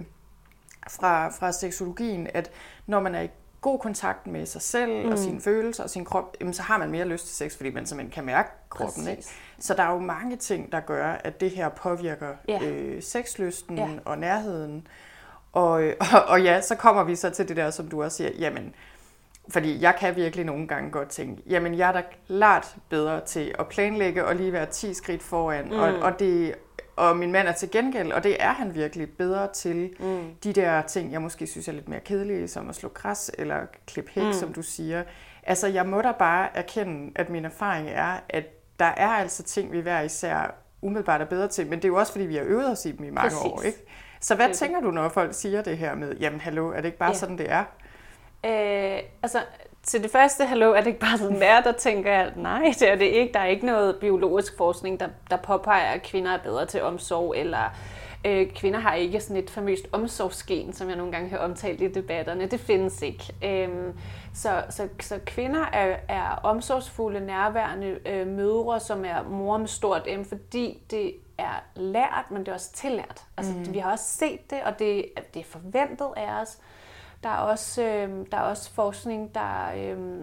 fra, fra seksologien, at når man er i god kontakt med sig selv mm. Og sine følelser og sin krop, jamen, så har man mere lyst til sex, fordi man simpelthen kan mærke kroppen. Ikke? Så der er jo mange ting, der gør, at det her påvirker Ja. øh, sexlysten Ja. og nærheden. Og, og, og ja, så kommer vi så til det der, som du også siger, jamen, fordi jeg kan virkelig nogle gange godt tænke, jamen jeg er da klart bedre til at planlægge og lige være 10 skridt foran. Mm. Og, og, det, og min mand er til gengæld, og det er han virkelig bedre til, Mm. de der ting, jeg måske synes er lidt mere kedelige, som at slå græs eller klippe hæk, mm. Som du siger. Altså, jeg må da bare erkende, at min erfaring er, at der er altså ting, vi hver især umiddelbart er bedre til, men det er jo også, fordi vi har øvet os i dem i mange Præcis. år, ikke? Så hvad er tænker du, når folk siger det her med, jamen hallo, er det ikke bare Ja. sådan, det er? Øh, altså, til det første, hallo, er det ikke bare sådan, det er, der tænker jeg, nej, det er det ikke. Der er ikke noget biologisk forskning, der, der påpeger, at kvinder er bedre til omsorg, eller øh, kvinder har ikke sådan et famøst omsorgsgen, som jeg nogle gange har omtalt i debatterne. Det findes ikke. Øh, så, så, så kvinder er, er omsorgsfulde, nærværende øh, mødre, som er mor med stort M, fordi det er lært, men det er også tillært. Altså, mm. Vi har også set det, og det, det er forventet af os. Der er også, øh, der er også forskning, der, øh,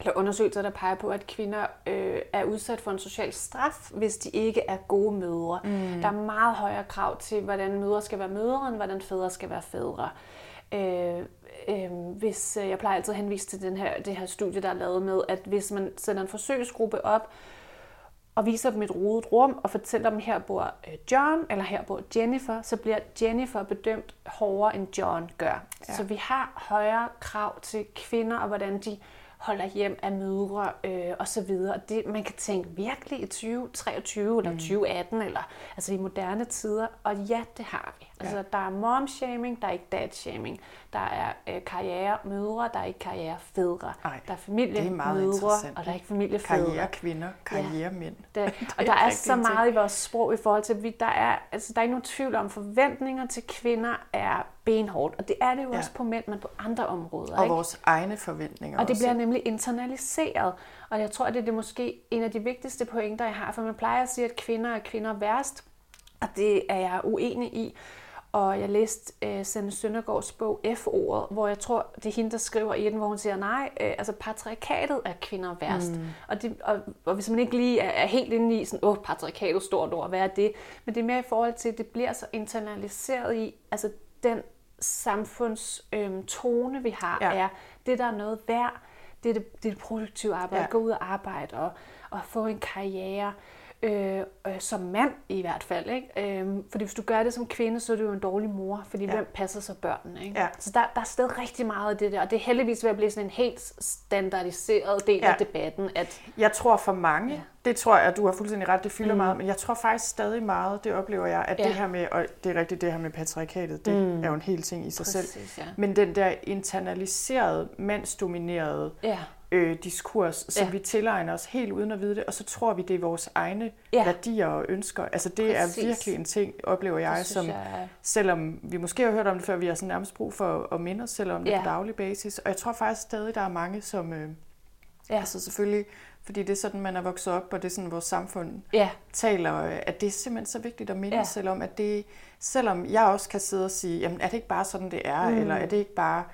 eller undersøgelser, der peger på, at kvinder øh, er udsat for en social straf, hvis de ikke er gode mødre. Mm. Der er meget højere krav til, hvordan mødre skal være mødre, end hvordan fædre skal være fædre. Øh, øh, hvis, jeg plejer altid at henvise til den her, det her studie, der er lavet med, at hvis man sender en forsøgsgruppe op, og viser dem et rodet rum og fortæller dem, her bor øh, John, eller her bor Jennifer, så bliver Jennifer bedømt hårdere, end John gør. Ja. Så vi har højere krav til kvinder, og hvordan de holder hjem af mødre øh, og så videre. Det, man kan tænke virkelig i 2023 eller 2018, mm. eller altså i moderne tider, og ja, det har vi. Altså, ja. der er mom-shaming, der er ikke dad-shaming. Der er øh, karrieremødre, der er ikke karrierefædre. Ej, der er familiemødre, og der er ikke familiefædre. Karrierekvinder, karrieremænd. Ja. Det, og der er så meget ting. i vores sprog i forhold til, at der er, altså, der er ikke nogen tvivl om, forventninger til kvinder er benhårdt. Og det er det jo ja. også på mænd, men på andre områder. Og ikke? vores egne forventninger Og det også. bliver nemlig internaliseret. Og jeg tror, at det er måske en af de vigtigste pointer, jeg har. For man plejer at sige, at kvinder er kvinder værst. Og det er jeg uenig i. Og jeg læste øh, Sanne Søndergaards bog F-ordet, hvor jeg tror, det er hende, der skriver i den, hvor hun siger, nej, øh, altså patriarkatet er kvinder værst. Mm. Og, det, og, og hvis man ikke lige er, er helt inde i sådan, åh, patriarkatet, stort ord, hvad er det? Men det er mere i forhold til, at det bliver så internaliseret i, altså den samfundstone, øh, vi har, ja. er det, der er noget værd, det er det, det, er det produktive arbejde, ja. gå ud og arbejde og, og få en karriere øh, øh, som mand i hvert fald. Ikke? Øh, fordi hvis du gør det som kvinde, så er du jo en dårlig mor, fordi ja. hvem passer så børnene? Ikke? Ja. Så der, der er stadig rigtig meget af det der, og det er heldigvis ved at blive sådan en helt standardiseret del ja. af debatten. At, jeg tror for mange, ja. det tror jeg, du har fuldstændig ret, det fylder mm. meget, men jeg tror faktisk stadig meget, det oplever jeg, at ja. det her med, og det er rigtigt, det her med patriarkatet, det mm. er jo en hel ting i sig Præcis, selv. Ja. Men den der internaliserede, mandsdominerede ja øh, diskurs, som ja. vi tilegner os helt uden at vide det, og så tror vi, det er vores egne ja. værdier og ønsker. Altså det Præcis. er virkelig en ting, oplever jeg, som jeg... selvom vi måske har hørt om det før, vi har sådan nærmest brug for at minde os selv om det ja. på daglig basis. Og jeg tror faktisk stadig, der er mange, som... Øh, ja. Altså selvfølgelig, fordi det er sådan, man er vokset op, og det er sådan, vores samfund ja. taler, at det er simpelthen så vigtigt at minde ja. selv om, at det, selvom jeg også kan sidde og sige, jamen er det ikke bare sådan, det er, mm. eller er det ikke bare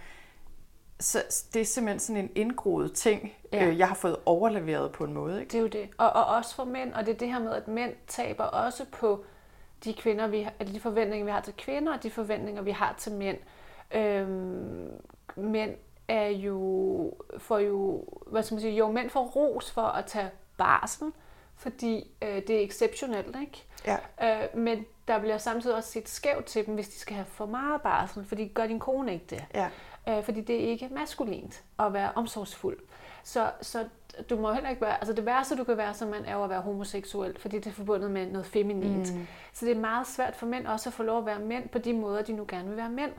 så det er simpelthen sådan en indgroet ting, ja. øh, jeg har fået overleveret på en måde. Ikke? Det er jo det. Og, og også for mænd, og det er det her med, at mænd taber også på de kvinder, vi har, de forventninger, vi har til kvinder, og de forventninger, vi har til mænd. Øhm, mænd er jo, får jo, hvad skal man sige, jo, mænd får ros for at tage barsel, fordi øh, det er exceptionelt, ikke? Ja. Øh, men der bliver samtidig også set skævt til dem, hvis de skal have for meget barsel, fordi gør din kone ikke det. Ja øh, fordi det er ikke maskulint at være omsorgsfuld. Så, så du må heller ikke være, altså det værste du kan være som mand er at være homoseksuel, fordi det er forbundet med noget feminint. Mm. Så det er meget svært for mænd også at få lov at være mænd på de måder, de nu gerne vil være mænd.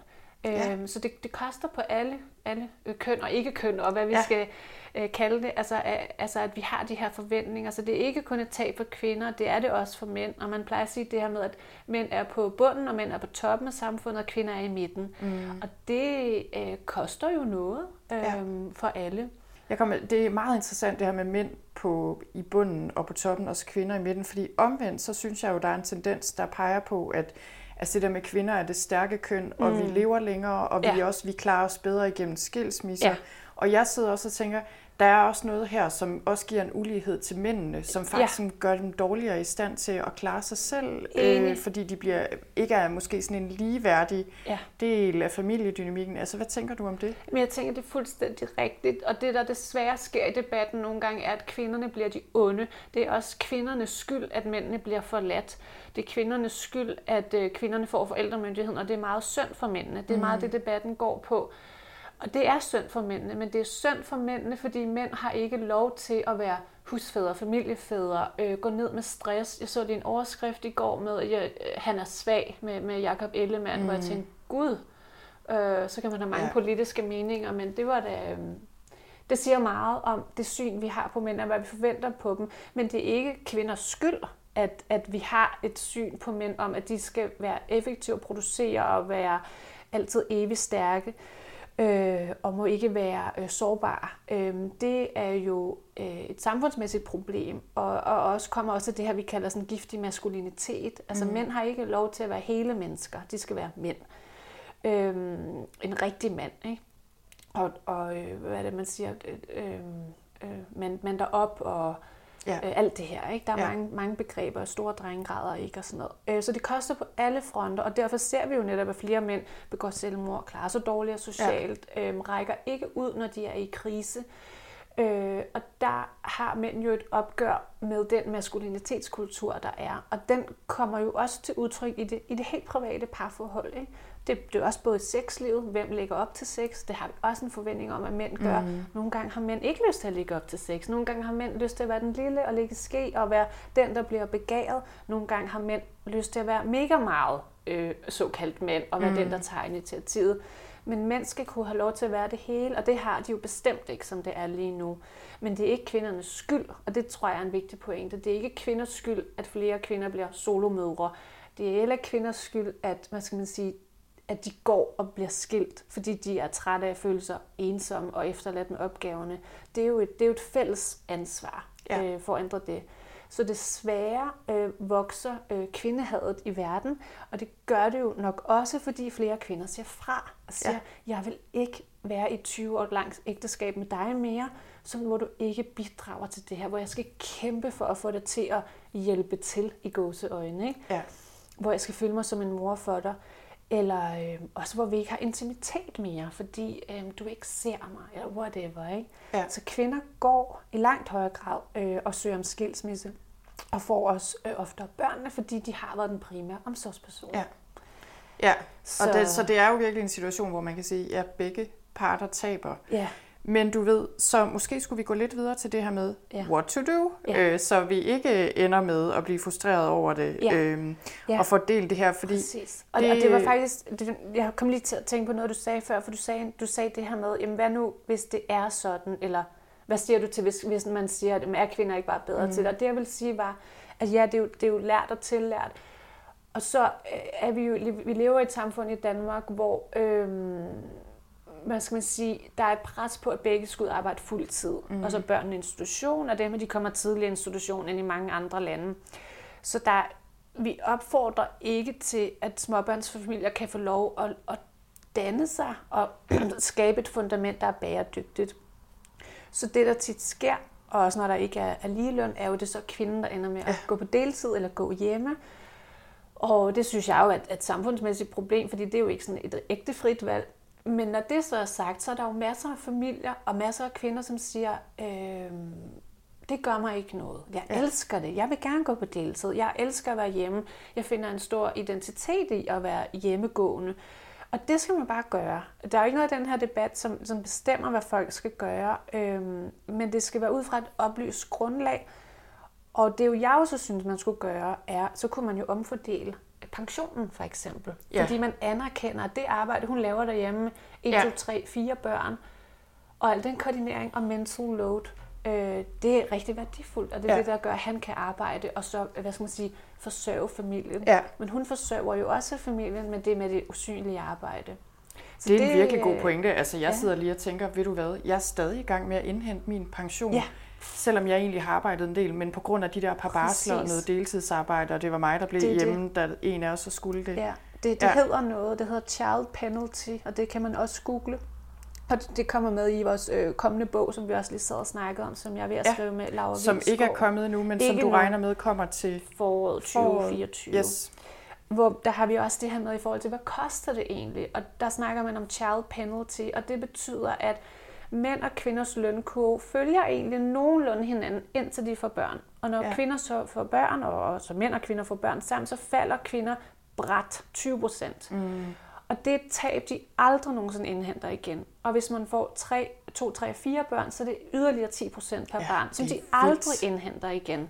Ja. Øhm, så det, det koster på alle, alle køn og ikke køn, og hvad vi ja. skal øh, kalde det. Altså, at, altså, at vi har de her forventninger. Så det er ikke kun et tab for kvinder, det er det også for mænd. Og man plejer at sige det her med, at mænd er på bunden, og mænd er på toppen af samfundet, og kvinder er i midten. Mm. Og det øh, koster jo noget øh, ja. for alle. Jeg kommer, det er meget interessant det her med mænd på, i bunden og på toppen, og så kvinder i midten, fordi omvendt, så synes jeg jo, der er en tendens, der peger på, at altså det der med kvinder er det stærke køn, og mm. vi lever længere, og vi ja. også vi klarer os bedre igennem skilsmisser. Ja. Og jeg sidder også og tænker, der er også noget her, som også giver en ulighed til mændene, som faktisk ja. gør dem dårligere i stand til at klare sig selv, øh, fordi de bliver ikke er måske sådan en ligeværdig ja. del af familiedynamikken. Altså, hvad tænker du om det? Men jeg tænker, det er fuldstændig rigtigt, og det, der desværre sker i debatten nogle gange, er, at kvinderne bliver de onde. Det er også kvindernes skyld, at mændene bliver forladt. Det er kvindernes skyld, at øh, kvinderne får forældremyndigheden, og det er meget synd for mændene. Det er meget mm. det, debatten går på. Og det er synd for mændene, men det er synd for mændene, fordi mænd har ikke lov til at være husfædre, familiefædre, øh, gå ned med stress. Jeg så lige en overskrift i går med, at jeg, øh, han er svag med, med Jakob Ellemann, mm. hvor jeg mm. tænkte, gud, øh, så kan man have mange ja. politiske meninger, men det var da... Øh, det siger meget om det syn, vi har på mænd, og hvad vi forventer på dem. Men det er ikke kvinders skyld, at, at vi har et syn på mænd om, at de skal være effektive, producere og være altid evigt stærke øh, og må ikke være øh, sårbare. Øh, det er jo øh, et samfundsmæssigt problem, og, og også kommer også det her, vi kalder sådan giftig maskulinitet. Altså mm. mænd har ikke lov til at være hele mennesker, de skal være mænd. Øh, en rigtig mand, ikke? Og, og øh, hvad er det, man siger? Øh, øh, man, man der op og Ja. Øh, alt det her. Ikke? Der er ja. mange, mange begreber, store drengegrader ikke og sådan noget. Øh, så det koster på alle fronter, og derfor ser vi jo netop, at flere mænd begår selvmord, klarer sig dårligere socialt, ja. øh, rækker ikke ud, når de er i krise. Øh, og der har mænd jo et opgør med den maskulinitetskultur, der er. Og den kommer jo også til udtryk i det, i det helt private parforhold. Ikke? Det, det er også både sexlivet, hvem lægger op til sex. Det har vi også en forventning om, at mænd gør. Mm. Nogle gange har mænd ikke lyst til at lægge op til sex. Nogle gange har mænd lyst til at være den lille og lægge ske og være den, der bliver begæret. Nogle gange har mænd lyst til at være mega meget øh, såkaldt mænd og være mm. den, der tager initiativet. Men mænd skal kunne have lov til at være det hele, og det har de jo bestemt ikke, som det er lige nu. Men det er ikke kvindernes skyld, og det tror jeg er en vigtig pointe. Det er ikke kvinders skyld, at flere kvinder bliver solomødre. Det er heller kvinders skyld, at, hvad skal man sige, at de går og bliver skilt, fordi de er trætte af at føle sig ensomme og efterladt med opgaverne. Det er jo et, det er jo et fælles ansvar ja. øh, for at ændre det. Så desværre øh, vokser øh, kvindehadet i verden, og det gør det jo nok også, fordi flere kvinder siger fra og siger, ja. jeg vil ikke være i 20 år langt ægteskab med dig mere, så må du ikke bidrage til det her, hvor jeg skal kæmpe for at få dig til at hjælpe til i gåseøjne. Ikke? Ja. Hvor jeg skal føle mig som en mor for dig. Eller øh, også hvor vi ikke har intimitet mere, fordi øh, du ikke ser mig, eller whatever. Ikke? Ja. Så kvinder går i langt højere grad øh, og søger om skilsmisse, og får også øh, ofte børnene, fordi de har været den primære omsorgsperson. Ja, ja. Så... Og det, så det er jo virkelig en situation, hvor man kan sige, at begge parter taber. Ja. Men du ved, så måske skulle vi gå lidt videre til det her med ja. what to do, ja. øh, så vi ikke ender med at blive frustreret over det ja. Øh, ja. og fordele det her. Fordi Præcis. Og det, og det var faktisk, det, jeg kom lige til at tænke på noget, du sagde før, for du sagde, du sagde det her med, jamen hvad nu, hvis det er sådan, eller hvad siger du til, hvis, hvis man siger, at er kvinder ikke bare bedre mm. til det? Og det jeg vil sige var, at ja, det er jo, det er jo lært og tillært. Og så øh, er vi jo, vi lever i et samfund i Danmark, hvor øhm, hvad skal man sige, der er et pres på, at begge skal arbejde fuld tid. Mm. Og så børnene i institution, og dem, de kommer tidligere i institution end i mange andre lande. Så der, vi opfordrer ikke til, at småbørnsfamilier kan få lov at, at danne sig og skabe et fundament, der er bæredygtigt. Så det, der tit sker, og også når der ikke er, er ligeløn, er jo det så kvinden, der ender med at ja. gå på deltid eller gå hjemme. Og det synes jeg jo er et samfundsmæssigt problem, fordi det er jo ikke sådan et ægte frit valg. Men når det så er sagt, så er der jo masser af familier og masser af kvinder, som siger, øh, det gør mig ikke noget. Jeg ja. elsker det. Jeg vil gerne gå på deltid. Jeg elsker at være hjemme. Jeg finder en stor identitet i at være hjemmegående. Og det skal man bare gøre. Der er jo ikke noget i den her debat, som, som bestemmer, hvad folk skal gøre. Øhm, men det skal være ud fra et oplyst grundlag. Og det jo jeg også synes, man skulle gøre, er, så kunne man jo omfordele pensionen for eksempel. Ja. Fordi man anerkender, at det arbejde, hun laver derhjemme, 1, ja. 2, 3, 4 børn, og al den koordinering og mental load, øh, det er rigtig værdifuldt, og det er ja. det, der gør, at han kan arbejde, og så, hvad skal man sige, forsørge familien. Ja. Men hun forsørger jo også familien, men det er med det usynlige arbejde. Så det er det, en virkelig god pointe. Altså, jeg ja. sidder lige og tænker, ved du hvad, jeg er stadig i gang med at indhente min pension. Ja selvom jeg egentlig har arbejdet en del, men på grund af de der par barsler og noget deltidsarbejde, og det var mig, der blev det, hjemme, det. da en af os så skulle det. Ja, det, det ja. hedder noget, det hedder child penalty, og det kan man også google. Og det kommer med i vores øh, kommende bog, som vi også lige sad og snakkede om, som jeg er ved at ja, skrive med Laura Som ikke er kommet endnu, men ikke som du regner med kommer til foråret 2024. Yes. Hvor der har vi også det her med i forhold til, hvad koster det egentlig? Og der snakker man om child penalty, og det betyder, at mænd og kvinders lønkurve følger egentlig nogenlunde hinanden, indtil de får børn. Og når ja. kvinder så får børn, og så mænd og kvinder får børn sammen, så falder kvinder bræt 20 procent. Mm. Og det er et tab, de aldrig nogensinde indhenter igen. Og hvis man får 3, 2, 3, 4 børn, så er det yderligere 10 procent per ja, barn, som de aldrig indhenter igen.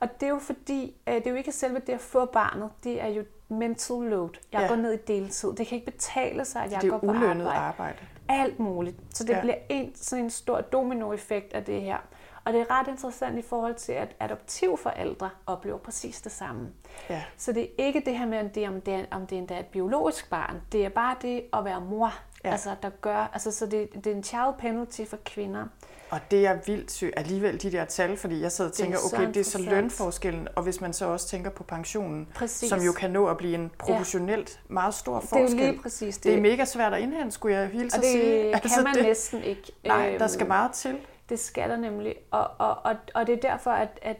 Og det er jo fordi, øh, det er jo ikke selve det at få barnet, det er jo mental load. Jeg ja. går ned i deltid. Det kan ikke betale sig, at jeg går på arbejde. Det er arbejde alt muligt. Så det ja. bliver en, sådan en stor dominoeffekt af det her. Og det er ret interessant i forhold til, at adoptivforældre oplever præcis det samme. Ja. Så det er ikke det her med, om det, om det, er, om det er et biologisk barn. Det er bare det at være mor, ja. altså, der gør... Altså, så det, det er en child penalty for kvinder. Og det er vildt sygt alligevel, de der tal, fordi jeg sidder og tænker, okay, det er så lønforskellen, og hvis man så også tænker på pensionen, præcis. som jo kan nå at blive en proportionelt ja. meget stor forskel. Det er jo lige præcis det. Det er mega svært at indhente, skulle jeg hilse at sige. Og det altså, kan man det, næsten ikke. Nej, der skal øhm, meget til. Det skal der nemlig, og, og, og, og det er derfor, at, at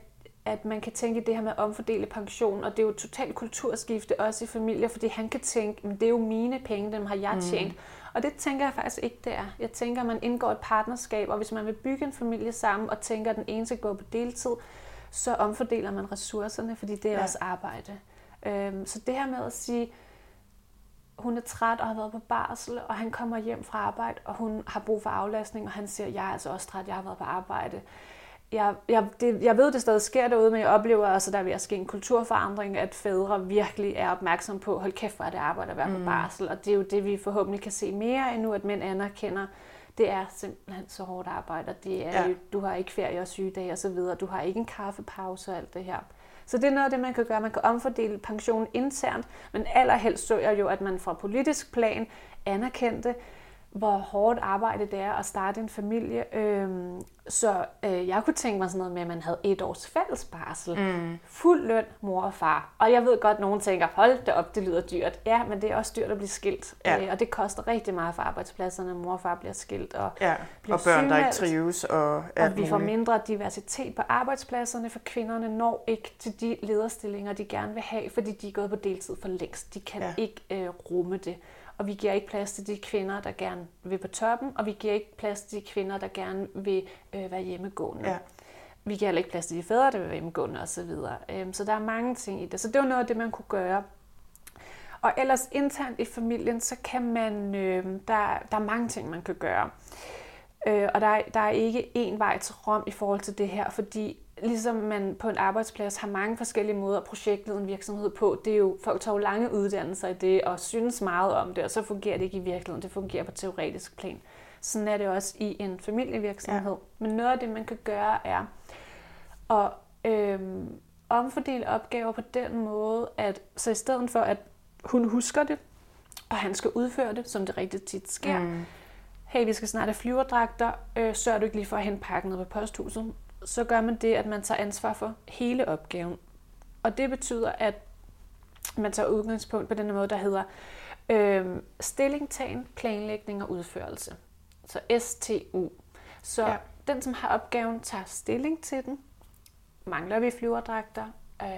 at man kan tænke det her med at omfordele pension, og det er jo totalt kulturskifte også i familier, fordi han kan tænke, men det er jo mine penge, dem har jeg tjent. Mm. Og det tænker jeg faktisk ikke, det er. Jeg tænker, at man indgår et partnerskab, og hvis man vil bygge en familie sammen, og tænker, at den ene skal gå på deltid, så omfordeler man ressourcerne, fordi det er ja. også arbejde. Øhm, så det her med at sige, hun er træt og har været på barsel, og han kommer hjem fra arbejde, og hun har brug for aflastning, og han siger, jeg er altså også træt, jeg har været på arbejde. Jeg, jeg, det, jeg ved, det stadig sker derude, men jeg oplever også, at der er ved at ske en kulturforandring, at fædre virkelig er opmærksom på, hold kæft, hvor er det arbejde at være mm. på barsel. Og det er jo det, vi forhåbentlig kan se mere endnu, at mænd anerkender, det er simpelthen så hårdt arbejde. Det er, ja. du har ikke ferie og sygedage osv., du har ikke en kaffepause og alt det her. Så det er noget af det, man kan gøre. Man kan omfordele pensionen internt, men allerhelst så jeg jo, at man fra politisk plan anerkendte, hvor hårdt arbejde det er at starte en familie. Øhm, så øh, jeg kunne tænke mig sådan noget med, at man havde et års fælles barsel. Mm. Fuld løn, mor og far. Og jeg ved godt, at nogen tænker, hold det op, det lyder dyrt. Ja, men det er også dyrt at blive skilt. Ja. Øh, og det koster rigtig meget for arbejdspladserne, mor og far bliver skilt. Og, ja. bliver og børn, sygemeldt. der ikke trives. Og, og vi får mindre diversitet på arbejdspladserne, for kvinderne når ikke til de lederstillinger, de gerne vil have, fordi de er gået på deltid for længst. De kan ja. ikke øh, rumme det og vi giver ikke plads til de kvinder, der gerne vil på toppen, og vi giver ikke plads til de kvinder, der gerne vil øh, være hjemmegående. Ja. Vi giver heller ikke plads til de fædre, der vil være hjemmegående osv. Øhm, så der er mange ting i det. Så det var noget af det, man kunne gøre. Og ellers internt i familien, så kan man, øh, der, der er mange ting, man kan gøre. Øh, og der, der er ikke én vej til Rom i forhold til det her, fordi ligesom man på en arbejdsplads har mange forskellige måder at projektlede en virksomhed på, det er jo, folk tager jo lange uddannelser i det og synes meget om det, og så fungerer det ikke i virkeligheden, det fungerer på teoretisk plan. Sådan er det også i en familievirksomhed. Ja. Men noget af det, man kan gøre, er at øhm, omfordele opgaver på den måde, at så i stedet for, at hun husker det, og han skal udføre det, som det rigtig tit sker, mm. hey, vi skal snart have flyverdragter, øh, sørger du ikke lige for at hente pakken ned på posthuset? Så gør man det, at man tager ansvar for hele opgaven. Og det betyder, at man tager udgangspunkt på den måde, der hedder øh, stillingtagen, planlægning og udførelse. Så STU. Så ja. den, som har opgaven, tager stilling til den. Mangler vi flyverdragter? Øh,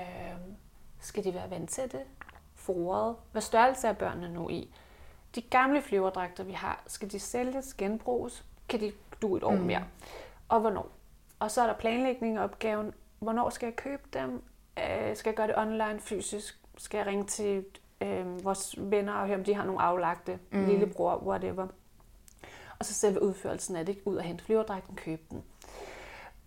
skal de være det? Foret? Hvad størrelse er børnene nu i? De gamle flyverdragter, vi har, skal de sælges, genbruges? Kan de du et år mm. mere? Og hvornår? Og så er der planlægning af opgaven. Hvornår skal jeg købe dem? Øh, skal jeg gøre det online, fysisk? Skal jeg ringe til øh, vores venner og høre, om de har nogle aflagte, mm. lillebror, whatever. Og så selve udførelsen af det, ud og hente flyverdragten, købe den.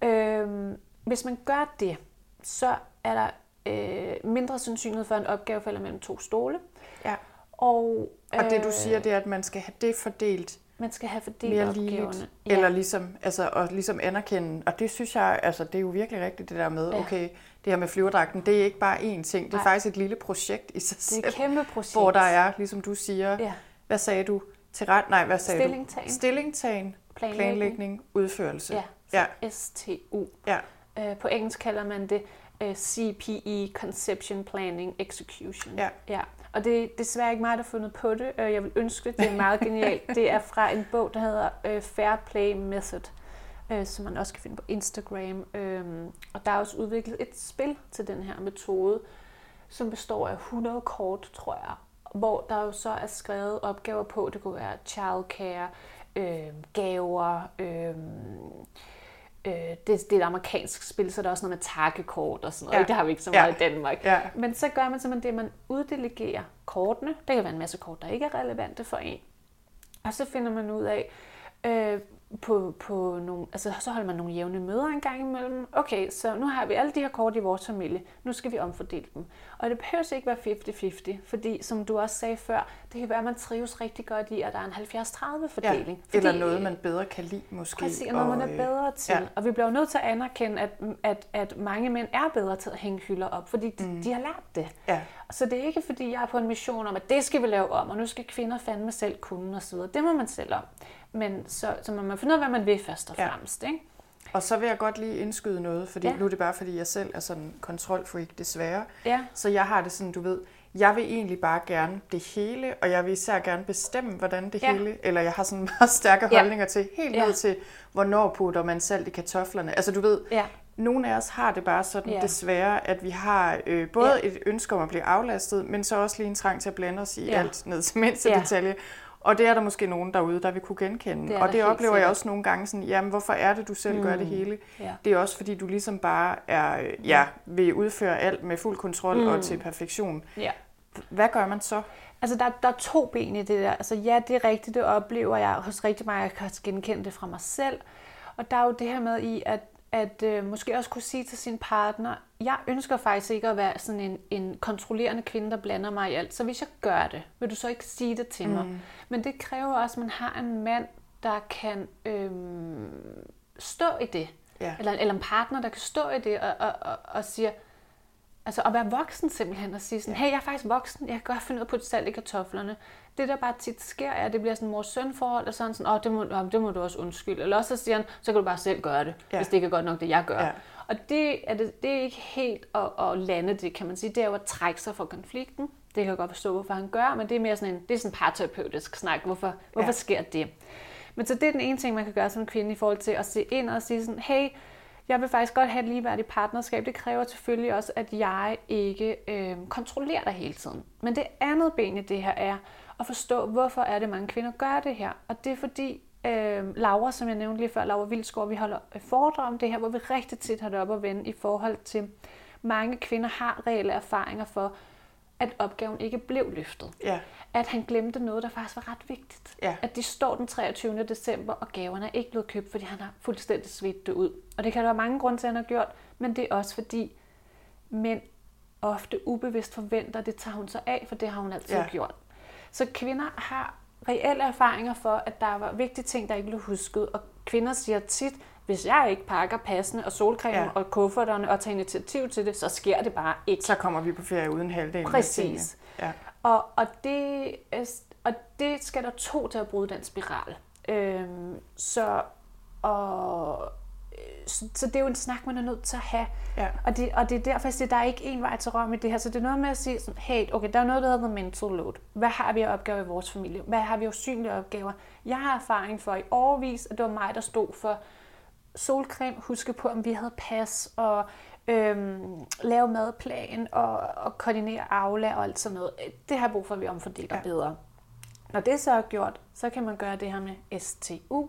Øh, hvis man gør det, så er der øh, mindre sandsynlighed for, at en opgave falder mellem to stole. Ja. Og, øh, og det du siger, det er, at man skal have det fordelt man skal have fordelt mere opgaverne. Ja. Eller ligesom, altså, og ligesom anerkende, og det synes jeg, altså, det er jo virkelig rigtigt det der med, ja. okay, det her med flyverdragten, det er ikke bare én ting, det er Nej. faktisk et lille projekt i sig selv. Det er et kæmpe projekt. Hvor der er, ligesom du siger, ja. hvad sagde du? Til ret, nej, hvad sagde Stillingtagen. du? Stillingtagen. Planlægning. Planlægning, udførelse. Ja, ja. STU. Ja. Øh, på engelsk kalder man det øh, CPE, Conception, Planning, Execution. Ja. ja. Og det er desværre ikke mig, der har fundet på det. Øh, jeg vil ønske det. Er meget genialt. Det er fra en bog, der hedder øh, Fair Play Method, øh, som man også kan finde på Instagram. Og der er også udviklet et spil til den her metode, som består af 100 kort, tror jeg, hvor der jo så er skrevet opgaver på. Det kunne være childcare, øh, gaver, øh, Øh, det, det er et amerikansk spil, så er der også noget med takkekort og sådan noget. Ja. Det har vi ikke så meget ja. i Danmark. Ja. Men så gør man simpelthen det, at man uddelegerer kortene. Det kan være en masse kort, der ikke er relevante for en. Og så finder man ud af, øh, på, på nogle, altså så holder man nogle jævne møder en gang imellem. Okay, så nu har vi alle de her kort i vores familie. Nu skal vi omfordele dem. Og det behøver ikke være 50-50, fordi som du også sagde før, det kan være, at man trives rigtig godt i, at der er en 70-30 fordeling. Ja, eller noget, man bedre kan lide måske. Præcis, noget man er øh, bedre til. Ja. Og vi bliver jo nødt til at anerkende, at, at, at mange mænd er bedre til at hænge hylder op, fordi de, mm. de har lært det. Ja. Så det er ikke, fordi jeg er på en mission om, at det skal vi lave om, og nu skal kvinder fandme selv kunne osv. Det må man selv om. Men så, så må man finde ud af, hvad man vil først og fremmest. Ja. Ikke? Og så vil jeg godt lige indskyde noget, fordi ja. nu er det bare, fordi jeg selv er sådan kontrolfreak, desværre. Ja. Så jeg har det sådan, du ved, jeg vil egentlig bare gerne det hele, og jeg vil især gerne bestemme, hvordan det ja. hele, eller jeg har sådan meget stærke ja. holdninger til, helt ja. ned til, hvornår putter man salt i kartoflerne. Altså du ved, ja. nogle af os har det bare sådan Ja. desværre, at vi har øh, både Ja. et ønske om at blive aflastet, men så også lige en trang til at blande os i Ja. alt ned til mindste Ja. detalje. Og det er der måske nogen derude, der vil kunne genkende. Det og det oplever jeg også nogle gange sådan, jamen hvorfor er det, du selv mm. gør det hele? Ja. Det er også fordi, du ligesom bare er, ja, vil udføre alt med fuld kontrol mm. og til perfektion. ja. Hvad gør man så? Altså, der, der er to ben i det der. Altså, ja, det er rigtigt, det oplever jeg hos rigtig mange. Jeg kan også genkende det fra mig selv. Og der er jo det her med i, at, at øh, måske også kunne sige til sin partner, jeg ønsker faktisk ikke at være sådan en, en kontrollerende kvinde, der blander mig i alt. Så hvis jeg gør det, vil du så ikke sige det til mig. Men det kræver også, at man har en mand, der kan øhm, stå i det. Ja. Eller, eller en partner, der kan stå i det og, og, og, og siger, Altså at være voksen simpelthen og sige sådan, hey, jeg er faktisk voksen, jeg kan godt finde ud af at putte salt i kartoflerne. Det der bare tit sker, er, at det bliver sådan en mor-søn forhold, og sådan sådan, åh, det må, åh, det må du også undskylde. Eller også så siger han, så kan du bare selv gøre det, Ja. ja. hvis det ikke er godt nok, det jeg gør. Ja. Ja. Og det er, det, det er ikke helt at, at lande det, kan man sige. Det er jo at trække sig fra konflikten. Det kan jeg godt forstå, hvorfor han gør, men det er mere sådan en, det er sådan en parterapeutisk snak. Hvorfor, hvorfor Ja. sker det? Men så det er den ene ting, man kan gøre som kvinde i forhold til at se ind og sige sådan, hey, jeg vil faktisk godt have et ligeværdigt partnerskab. Det kræver selvfølgelig også, at jeg ikke øh, kontrollerer dig hele tiden. Men det andet ben i det her er at forstå, hvorfor er det, mange kvinder gør det her. Og det er fordi, øh, Laura, som jeg nævnte lige før, Laura Vildsgaard, vi holder foredrag om det her, hvor vi rigtig tit har det op at vende i forhold til, mange kvinder har reelle erfaringer for, at opgaven ikke blev løftet. Ja. At han glemte noget, der faktisk var ret vigtigt. Ja. At de står den 23. december, og gaverne er ikke blevet købt, fordi han har fuldstændig svedt det ud. Og det kan der være mange grunde til, at han har gjort, men det er også fordi mænd ofte ubevidst forventer, at det tager hun sig af, for det har hun altid Ja. ja. gjort. Så kvinder har reelle erfaringer for, at der var vigtige ting, der ikke blev husket. Og kvinder siger tit, hvis jeg ikke pakker passende og solcreme Ja. og kufferterne og tager initiativ til det, så sker det bare ikke. Så kommer vi på ferie uden halvdelen Præcis. Ja. Og, og, det, og det skal der to til at bryde den spiral. Øhm, så, og, øh, så, så det er jo en snak, man er nødt til at have. Ja. Og, det, og det er derfor, jeg siger, at der er ikke en vej til Rom i det her. Så det er noget med at sige, sådan, hey, okay, der er noget, der hedder mental load. Hvad har vi af opgaver i vores familie? Hvad har vi af usynlige opgaver? Jeg har erfaring for i overvis, at det var mig, der stod for solcreme, huske på, om vi havde pas, og øhm, lave madplan, og, og koordinere Aula og alt sådan noget. Det har brug for, at vi omfordeler Ja. bedre. Når det så er gjort, så kan man gøre det her med STU.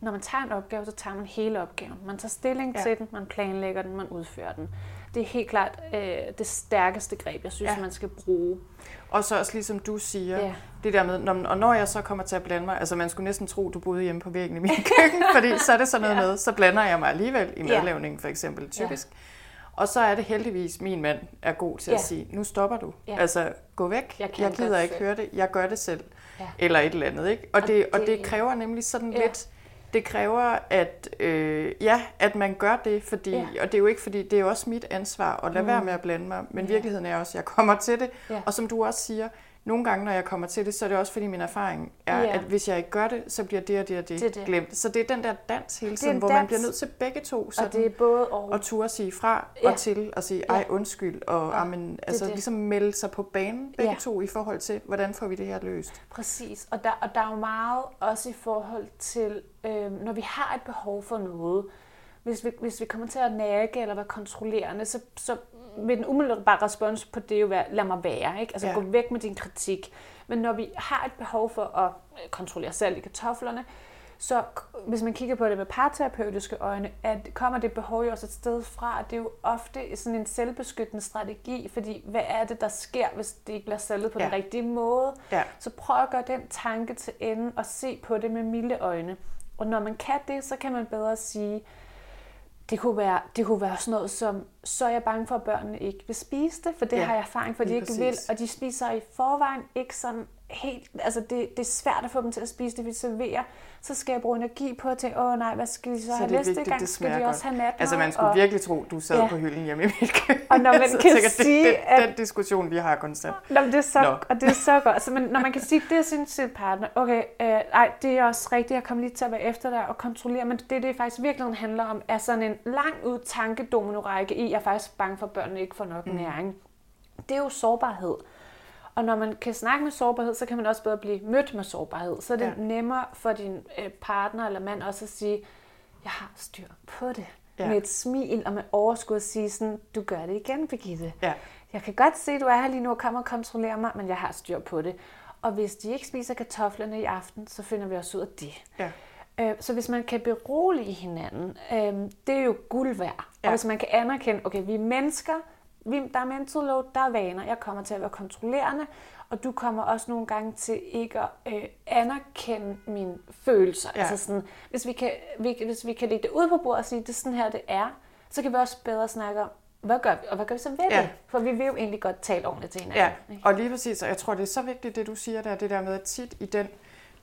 Når man tager en opgave, så tager man hele opgaven. Man tager stilling ja. til den, man planlægger den, man udfører den. Det er helt klart øh, det stærkeste greb, jeg synes, Ja. ja. man skal bruge. Og så også ligesom du siger, Ja. det der med, når, og når jeg så kommer til at blande mig, altså man skulle næsten tro, du boede hjemme på væggen i min køkken, fordi så er det sådan noget Ja. med, så blander jeg mig alligevel i Ja. madlavningen for eksempel, typisk. Og så er det heldigvis, min mand er god til at Ja. sige, nu stopper du. Ja. Altså, gå væk. Jeg jeg gider ikke selv." høre det. Jeg gør det selv. Ja. Eller et eller andet, ikke? Og, Og det, og det- det kræver nemlig sådan Ja. lidt, det kræver, at, øh, ja, at man gør det, fordi, Ja. og det er jo ikke fordi, det er jo også mit ansvar at lade Mm. være med at blande mig, men Ja. virkeligheden er også, at jeg kommer til det, Ja. og som du også siger, nogle gange, når jeg kommer til det, så er det også fordi min erfaring er, Ja. at hvis jeg ikke gør det, så bliver det og det og det, Det det. glemt. Så det er den der dans hele tiden, en hvor man dans. bliver nødt til begge to sådan, Og det er både og. og turde sige fra Ja. og til og sige, ej undskyld, og Ja, amen, altså det. ligesom melde sig på banen begge Ja. to i forhold til, hvordan får vi det her løst. Præcis, og der, og der er jo meget også i forhold til, øh, når vi har et behov for noget, hvis vi, hvis vi kommer til at nærke eller være kontrollerende, så, så vil den umiddelbare respons på det jo være, lad mig være, ikke? Altså Ja. gå væk med din kritik. Men når vi har et behov for at øh, kontrollere selv i kartoflerne, så hvis man kigger på det med parterapeutiske øjne, at kommer det behov jo også et sted fra, det er jo ofte sådan en selvbeskyttende strategi, fordi hvad er det, der sker, hvis det ikke bliver salget på. Ja. den rigtige måde? Ja. Så prøv at gøre den tanke til ende og se på det med milde øjne. Og når man kan det, så kan man bedre sige, det kunne være, det kunne være sådan noget som, så er jeg bange for, at børnene ikke vil spise det, for det Ja, har jeg erfaring for, at de ikke vil, præcis. og de spiser i forvejen ikke sådan helt, altså det, det er svært at få dem til at spise det, vi serverer, så skal jeg bruge energi på at tænke, åh nej, hvad skal de så, Så have det er næste vigtigt, gang? det Skal de også have natmad? Altså man skulle og, virkelig tro, du sad Ja. på hylden hjemme i mit køkken. Og når man kan tænker, sige, det, at- den, diskussion, vi har konstant. Nå, det er så, Nå. og det er så godt. Altså, men når man kan sige, det er sin, sin partner, okay, øh, ej, det er også rigtigt, jeg kommer lige til at være efter dig og kontrollere, men det, det faktisk virkelig handler om, er sådan en lang ud tankedomino-række i, jeg er faktisk bange for, at børnene ikke får nok mm. næring. Det er jo sårbarhed. Og når man kan snakke med sårbarhed, så kan man også bedre blive mødt med sårbarhed. Så er det Ja. nemmere for din øh, partner eller mand også at sige, jeg har styr på det. ja. med et smil og med overskud at sige sådan, du gør det igen, Birgitte. Ja. Jeg kan godt se, du er her lige nu og kommer og kontrollerer mig, men jeg har styr på det. Og hvis de ikke spiser kartoflerne i aften, så finder vi os ud af det. Ja. Øh, så hvis man kan berolige hinanden, øh, det er jo guld værd. Ja. Og hvis man kan anerkende, okay, vi er mennesker, der er mental load, der er vaner, jeg kommer til at være kontrollerende, og du kommer også nogle gange til ikke at øh, anerkende mine følelser. Ja. Altså sådan, hvis, vi kan, vi, hvis vi kan lægge det ud på bordet og sige, det er sådan her, det er, så kan vi også bedre snakke om, hvad gør vi, og hvad gør vi så ved ja. det? For vi vil jo egentlig godt tale ordentligt til hinanden. Ja, og lige præcis, og jeg tror, det er så vigtigt, det du siger der, det der med, at tit i den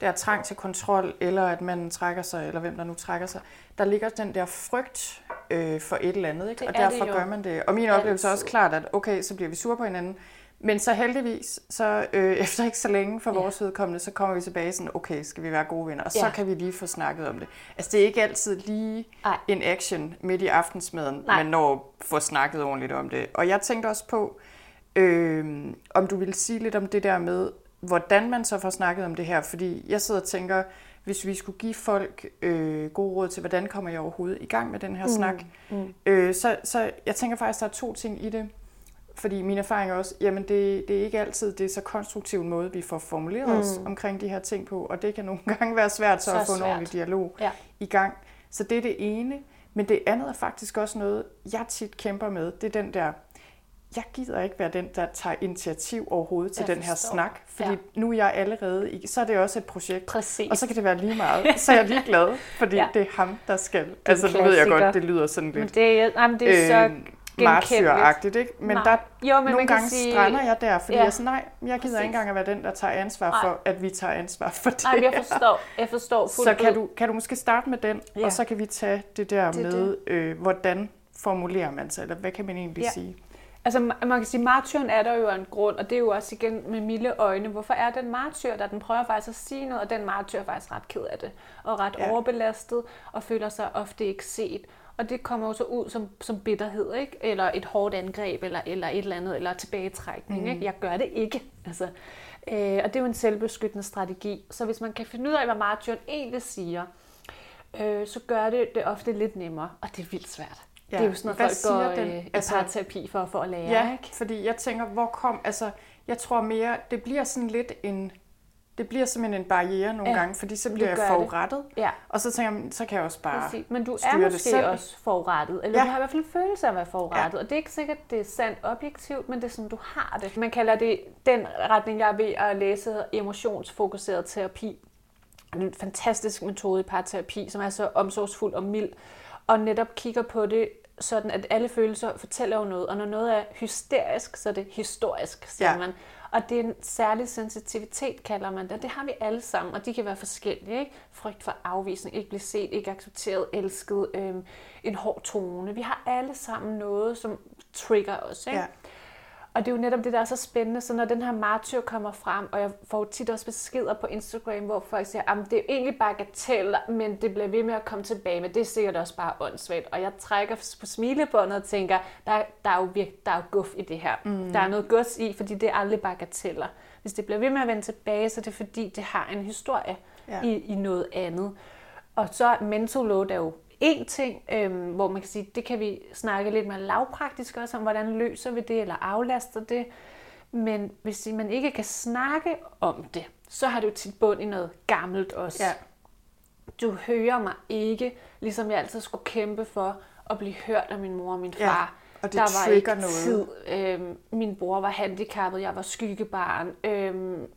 der trang til kontrol, eller at man trækker sig, eller hvem der nu trækker sig, der ligger den der frygt øh, for et eller andet, ikke? og derfor gør man det. Og min oplevelse er også klart, at okay, så bliver vi sure på hinanden, men så heldigvis, så øh, efter ikke så længe for vores ja. vedkommende, så kommer vi tilbage sådan, okay, skal vi være gode venner? Og ja. så kan vi lige få snakket om det. Altså det er ikke altid lige Ej. en action midt i aftensmaden, Nej. man når at få snakket ordentligt om det. Og jeg tænkte også på, øh, om du ville sige lidt om det der med, hvordan man så får snakket om det her. Fordi jeg sidder og tænker, hvis vi skulle give folk øh, gode råd til, hvordan kommer jeg overhovedet i gang med den her mm. snak, mm. Øh, så, så jeg tænker faktisk, der er to ting i det. Fordi min erfaring er også, jamen det, det er ikke altid det er så konstruktiv en måde, vi får formuleret mm. os omkring de her ting på, og det kan nogle gange være svært så, så at få en ordentlig dialog ja. i gang. Så det er det ene. Men det andet er faktisk også noget, jeg tit kæmper med. Det er den der, jeg gider ikke være den, der tager initiativ overhovedet til jeg den her forstår. snak, fordi ja. nu er jeg allerede i, så er det også et projekt, Præcis. og så kan det være lige meget, så er jeg lige glad, fordi ja. det er ham, der skal. Altså, nu ved jeg godt, det lyder sådan lidt... Men det jamen, det er så øhm, martyragtigt, ikke? Men nej. der jo, men nogle gange sige... strander jeg der, fordi ja. jeg sådan, nej, jeg gider ikke engang at være den, der tager ansvar nej. for, at vi tager ansvar for det Nej, jeg forstår, jeg forstår fuldt Så kan du, kan du måske starte med den, ja. og så kan vi tage det der det, med, det. Øh, hvordan formulerer man sig, eller hvad kan man egentlig ja. sige? Altså man kan sige, martyren er der jo en grund, og det er jo også igen med milde øjne. Hvorfor er den martyr, der den prøver faktisk at sige noget, og den martyr er faktisk ret ked af det, og ret ja. overbelastet, og føler sig ofte ikke set. Og det kommer jo så ud som, som bitterhed, ikke? eller et hårdt angreb, eller, eller et eller andet, eller tilbagetrækning. Mm. Ikke? Jeg gør det ikke. Altså, øh, og det er jo en selvbeskyttende strategi. Så hvis man kan finde ud af, hvad martyren egentlig siger, øh, så gør det det ofte lidt nemmere, og det er vildt svært. Ja. Det er jo sådan noget, folk går den? i altså, parterapi for, for at lære. Ja, ikke? fordi jeg tænker, hvor kom... Altså, jeg tror mere, det bliver sådan lidt en det bliver simpelthen en barriere nogle ja, gange, fordi så bliver jeg forurettet. Ja. Og så tænker jeg, så kan jeg også bare Præcis. Men du er måske også forurettet, eller ja. du har i hvert fald en følelse af at være forurettet. Ja. Og det er ikke sikkert, det er sandt objektivt, men det er sådan, du har det. Man kalder det den retning, jeg er ved at læse, emotionsfokuseret terapi. Er en fantastisk metode i parterapi, som er så omsorgsfuld og mild, og netop kigger på det sådan, at alle følelser fortæller jo noget, og når noget er hysterisk, så er det historisk, siger ja. man. Og det er en særlig sensitivitet, kalder man det. Det har vi alle sammen, og de kan være forskellige. Ikke? Frygt for afvisning, ikke blive set, ikke accepteret, elsket, øhm, en hård tone. Vi har alle sammen noget, som trigger os. Ikke? Ja. Og det er jo netop det, der er så spændende. Så når den her martyr kommer frem, og jeg får tit også beskeder på Instagram, hvor folk siger, at det er egentlig bagatell, men det bliver ved med at komme tilbage, men det er sikkert også bare åndssvagt. Og jeg trækker på smilebåndet og tænker, der, der, er, jo virke, der er jo guf i det her. Mm. Der er noget gods i, fordi det er aldrig bagateller. Hvis det bliver ved med at vende tilbage, så er det fordi, det har en historie ja. i, i noget andet. Og så mental load er jo en ting, øhm, hvor man kan sige, det kan vi snakke lidt mere lavpraktisk også om, hvordan løser vi det, eller aflaster det. Men hvis man ikke kan snakke om det, så har det jo tit bund i noget gammelt også. Ja. Du hører mig ikke, ligesom jeg altid skulle kæmpe for at blive hørt af min mor og min far. Ja, og det der var ikke noget. tid. Øhm, min bror var handicappet, jeg var skyggebarn. Øhm,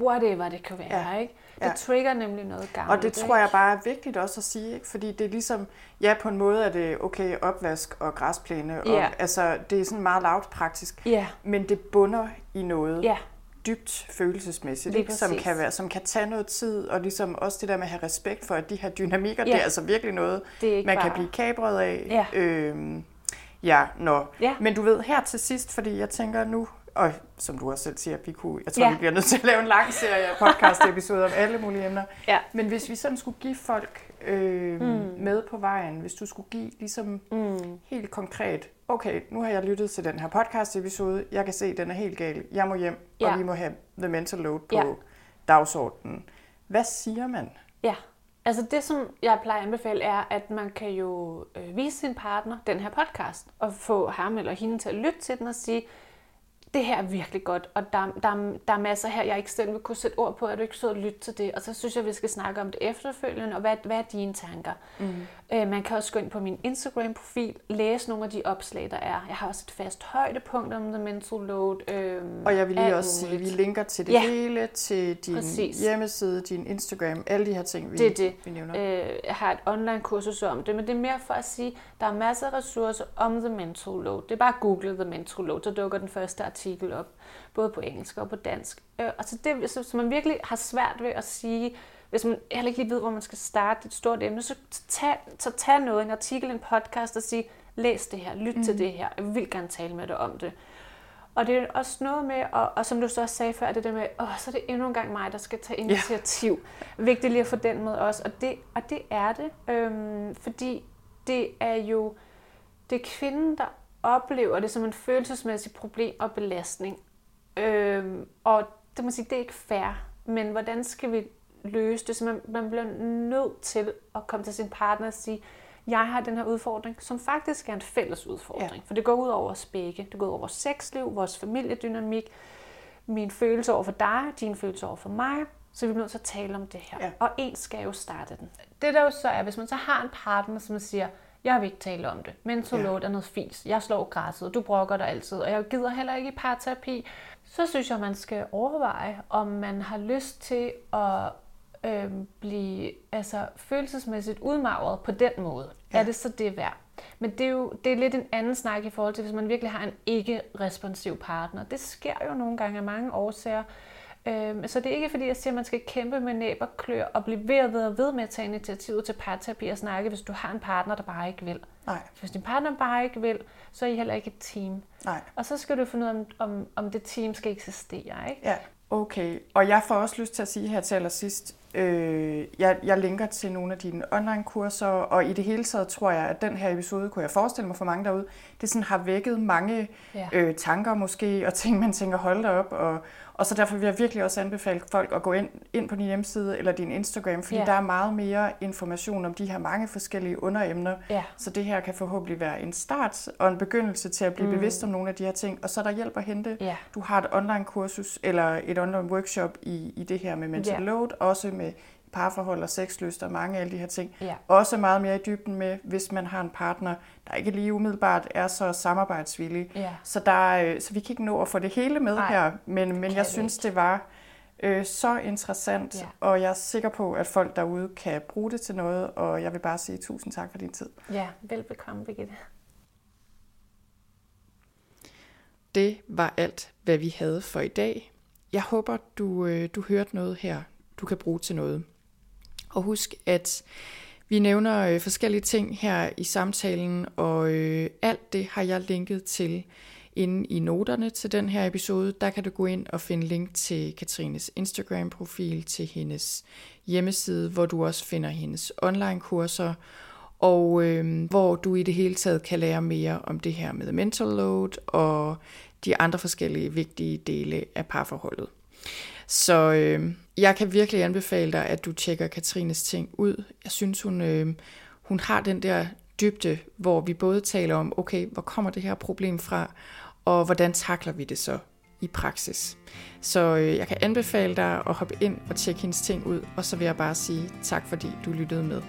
whatever det kan være, ja. ikke? Det ja. trigger nemlig noget gammelt. Og det tror jeg bare er vigtigt også at sige, ikke? fordi det er ligesom, ja på en måde er det okay opvask og græsplæne, og, ja. altså det er sådan meget lavt praktisk, ja. men det bunder i noget ja. dybt følelsesmæssigt, ikke? Som, kan være, som kan tage noget tid, og ligesom også det der med at have respekt for, at de her dynamikker, ja. det er altså virkelig noget, man bare... kan blive kabret af. Ja. Øhm, Ja, nå. Ja. Men du ved, her til sidst, fordi jeg tænker nu, og som du også selv siger, vi kunne, jeg tror, ja. vi bliver nødt til at lave en lang serie podcast-episoder om alle mulige emner. Ja. Men hvis vi sådan skulle give folk øh, mm. med på vejen, hvis du skulle give ligesom mm. helt konkret, okay, nu har jeg lyttet til den her podcast-episode, jeg kan se, at den er helt gal, jeg må hjem, ja. og vi må have the mental load på ja. dagsordenen. Hvad siger man? Ja, Altså det, som jeg plejer at anbefale, er, at man kan jo øh, vise sin partner den her podcast, og få ham eller hende til at lytte til den og sige, det her er virkelig godt, og der, der, der er masser her, jeg ikke selv vil kunne sætte ord på, at du ikke så lytte til det. Og så synes jeg, vi skal snakke om det efterfølgende, og hvad, hvad er dine tanker? Mm. Øh, man kan også gå ind på min Instagram-profil, læse nogle af de opslag, der er. Jeg har også et fast højdepunkt om the mental load. Øh, og jeg vil lige også sige, at vi linker til det ja. hele, til din Præcis. hjemmeside, din Instagram, alle de her ting, vi, det er det. vi nævner. Øh, jeg har et online-kursus om det, men det er mere for at sige, der er masser af ressourcer om the mental load. Det er bare at google the mental load, så dukker den første artikel op, både på engelsk og på dansk. Øh, og så det, så, så man virkelig har svært ved at sige, hvis man heller ikke lige ved, hvor man skal starte et stort emne, så tag, så tag noget, en artikel, en podcast og sige, læs det her, lyt mm. til det her, jeg vil gerne tale med dig om det. Og det er også noget med, og, og som du så også sagde før, det der med, åh, så er det endnu en gang mig, der skal tage initiativ. Ja. Vigtigt lige at få den med også, og det, og det er det, øhm, fordi det er jo, det er kvinden, der oplever det som en følelsesmæssig problem og belastning. Øhm, og det må sige, det er ikke fair, men hvordan skal vi løse det? Så man, man bliver nødt til at komme til sin partner og sige, jeg har den her udfordring, som faktisk er en fælles udfordring. Ja. For det går ud over os begge. Det går ud over vores sexliv, vores familiedynamik, min følelse over for dig, din følelse over for mig. Så vi bliver nødt til at tale om det her. Ja. Og en skal jo starte den. Det der jo så er, hvis man så har en partner, som siger, jeg vil ikke tale om det. Mental load ja. er noget fis. Jeg slår græsset, og du brokker dig altid, og jeg gider heller ikke i parterapi. Så synes jeg, man skal overveje, om man har lyst til at øh, blive altså, følelsesmæssigt udmagret på den måde. Ja. Er det så det værd? Men det er jo det er lidt en anden snak i forhold til, hvis man virkelig har en ikke-responsiv partner. Det sker jo nogle gange af mange årsager. Øhm, så det er ikke fordi, jeg siger, at man skal kæmpe med næb og klør og blive ved og ved og ved med at tage initiativet til parterapi og snakke, hvis du har en partner, der bare ikke vil. Nej. Hvis din partner bare ikke vil, så er I heller ikke et team. Nej. Og så skal du finde ud af, om, om, om det team skal eksistere. Ikke? Ja, okay. Og jeg får også lyst til at sige her til allersidst, øh, jeg, jeg linker til nogle af dine online-kurser, og i det hele taget tror jeg, at den her episode, kunne jeg forestille mig for mange derude, det sådan har vækket mange ja. øh, tanker måske, og ting, man tænker, hold da op, og, og så derfor vil jeg virkelig også anbefale folk at gå ind, ind på din hjemmeside eller din Instagram, fordi ja. der er meget mere information om de her mange forskellige underemner. Ja. Så det her kan forhåbentlig være en start og en begyndelse til at blive mm. bevidst om nogle af de her ting. Og så er der hjælp at hente. Ja. Du har et online kursus eller et online workshop i, i det her med mental ja. load, også med parforhold og sexlyst og mange af alle de her ting. Ja. Også meget mere i dybden med, hvis man har en partner, der ikke lige umiddelbart er så samarbejdsvillig. Ja. Så, der, øh, så vi kan ikke nå at få det hele med Ej, her, men, men jeg synes, ikke. det var øh, så interessant, ja. og jeg er sikker på, at folk derude kan bruge det til noget, og jeg vil bare sige tusind tak for din tid. Ja, velbekomme, Birgitte. Det var alt, hvad vi havde for i dag. Jeg håber, du, øh, du hørte noget her, du kan bruge til noget. Og husk, at vi nævner øh, forskellige ting her i samtalen, og øh, alt det har jeg linket til inde i noterne til den her episode. Der kan du gå ind og finde link til Katrines Instagram-profil, til hendes hjemmeside, hvor du også finder hendes online-kurser, og øh, hvor du i det hele taget kan lære mere om det her med mental load og de andre forskellige vigtige dele af parforholdet. Så øh, jeg kan virkelig anbefale dig, at du tjekker Katrines ting ud. Jeg synes, hun, øh, hun har den der dybde, hvor vi både taler om, okay, hvor kommer det her problem fra, og hvordan takler vi det så i praksis. Så øh, jeg kan anbefale dig at hoppe ind og tjekke hendes ting ud, og så vil jeg bare sige tak, fordi du lyttede med.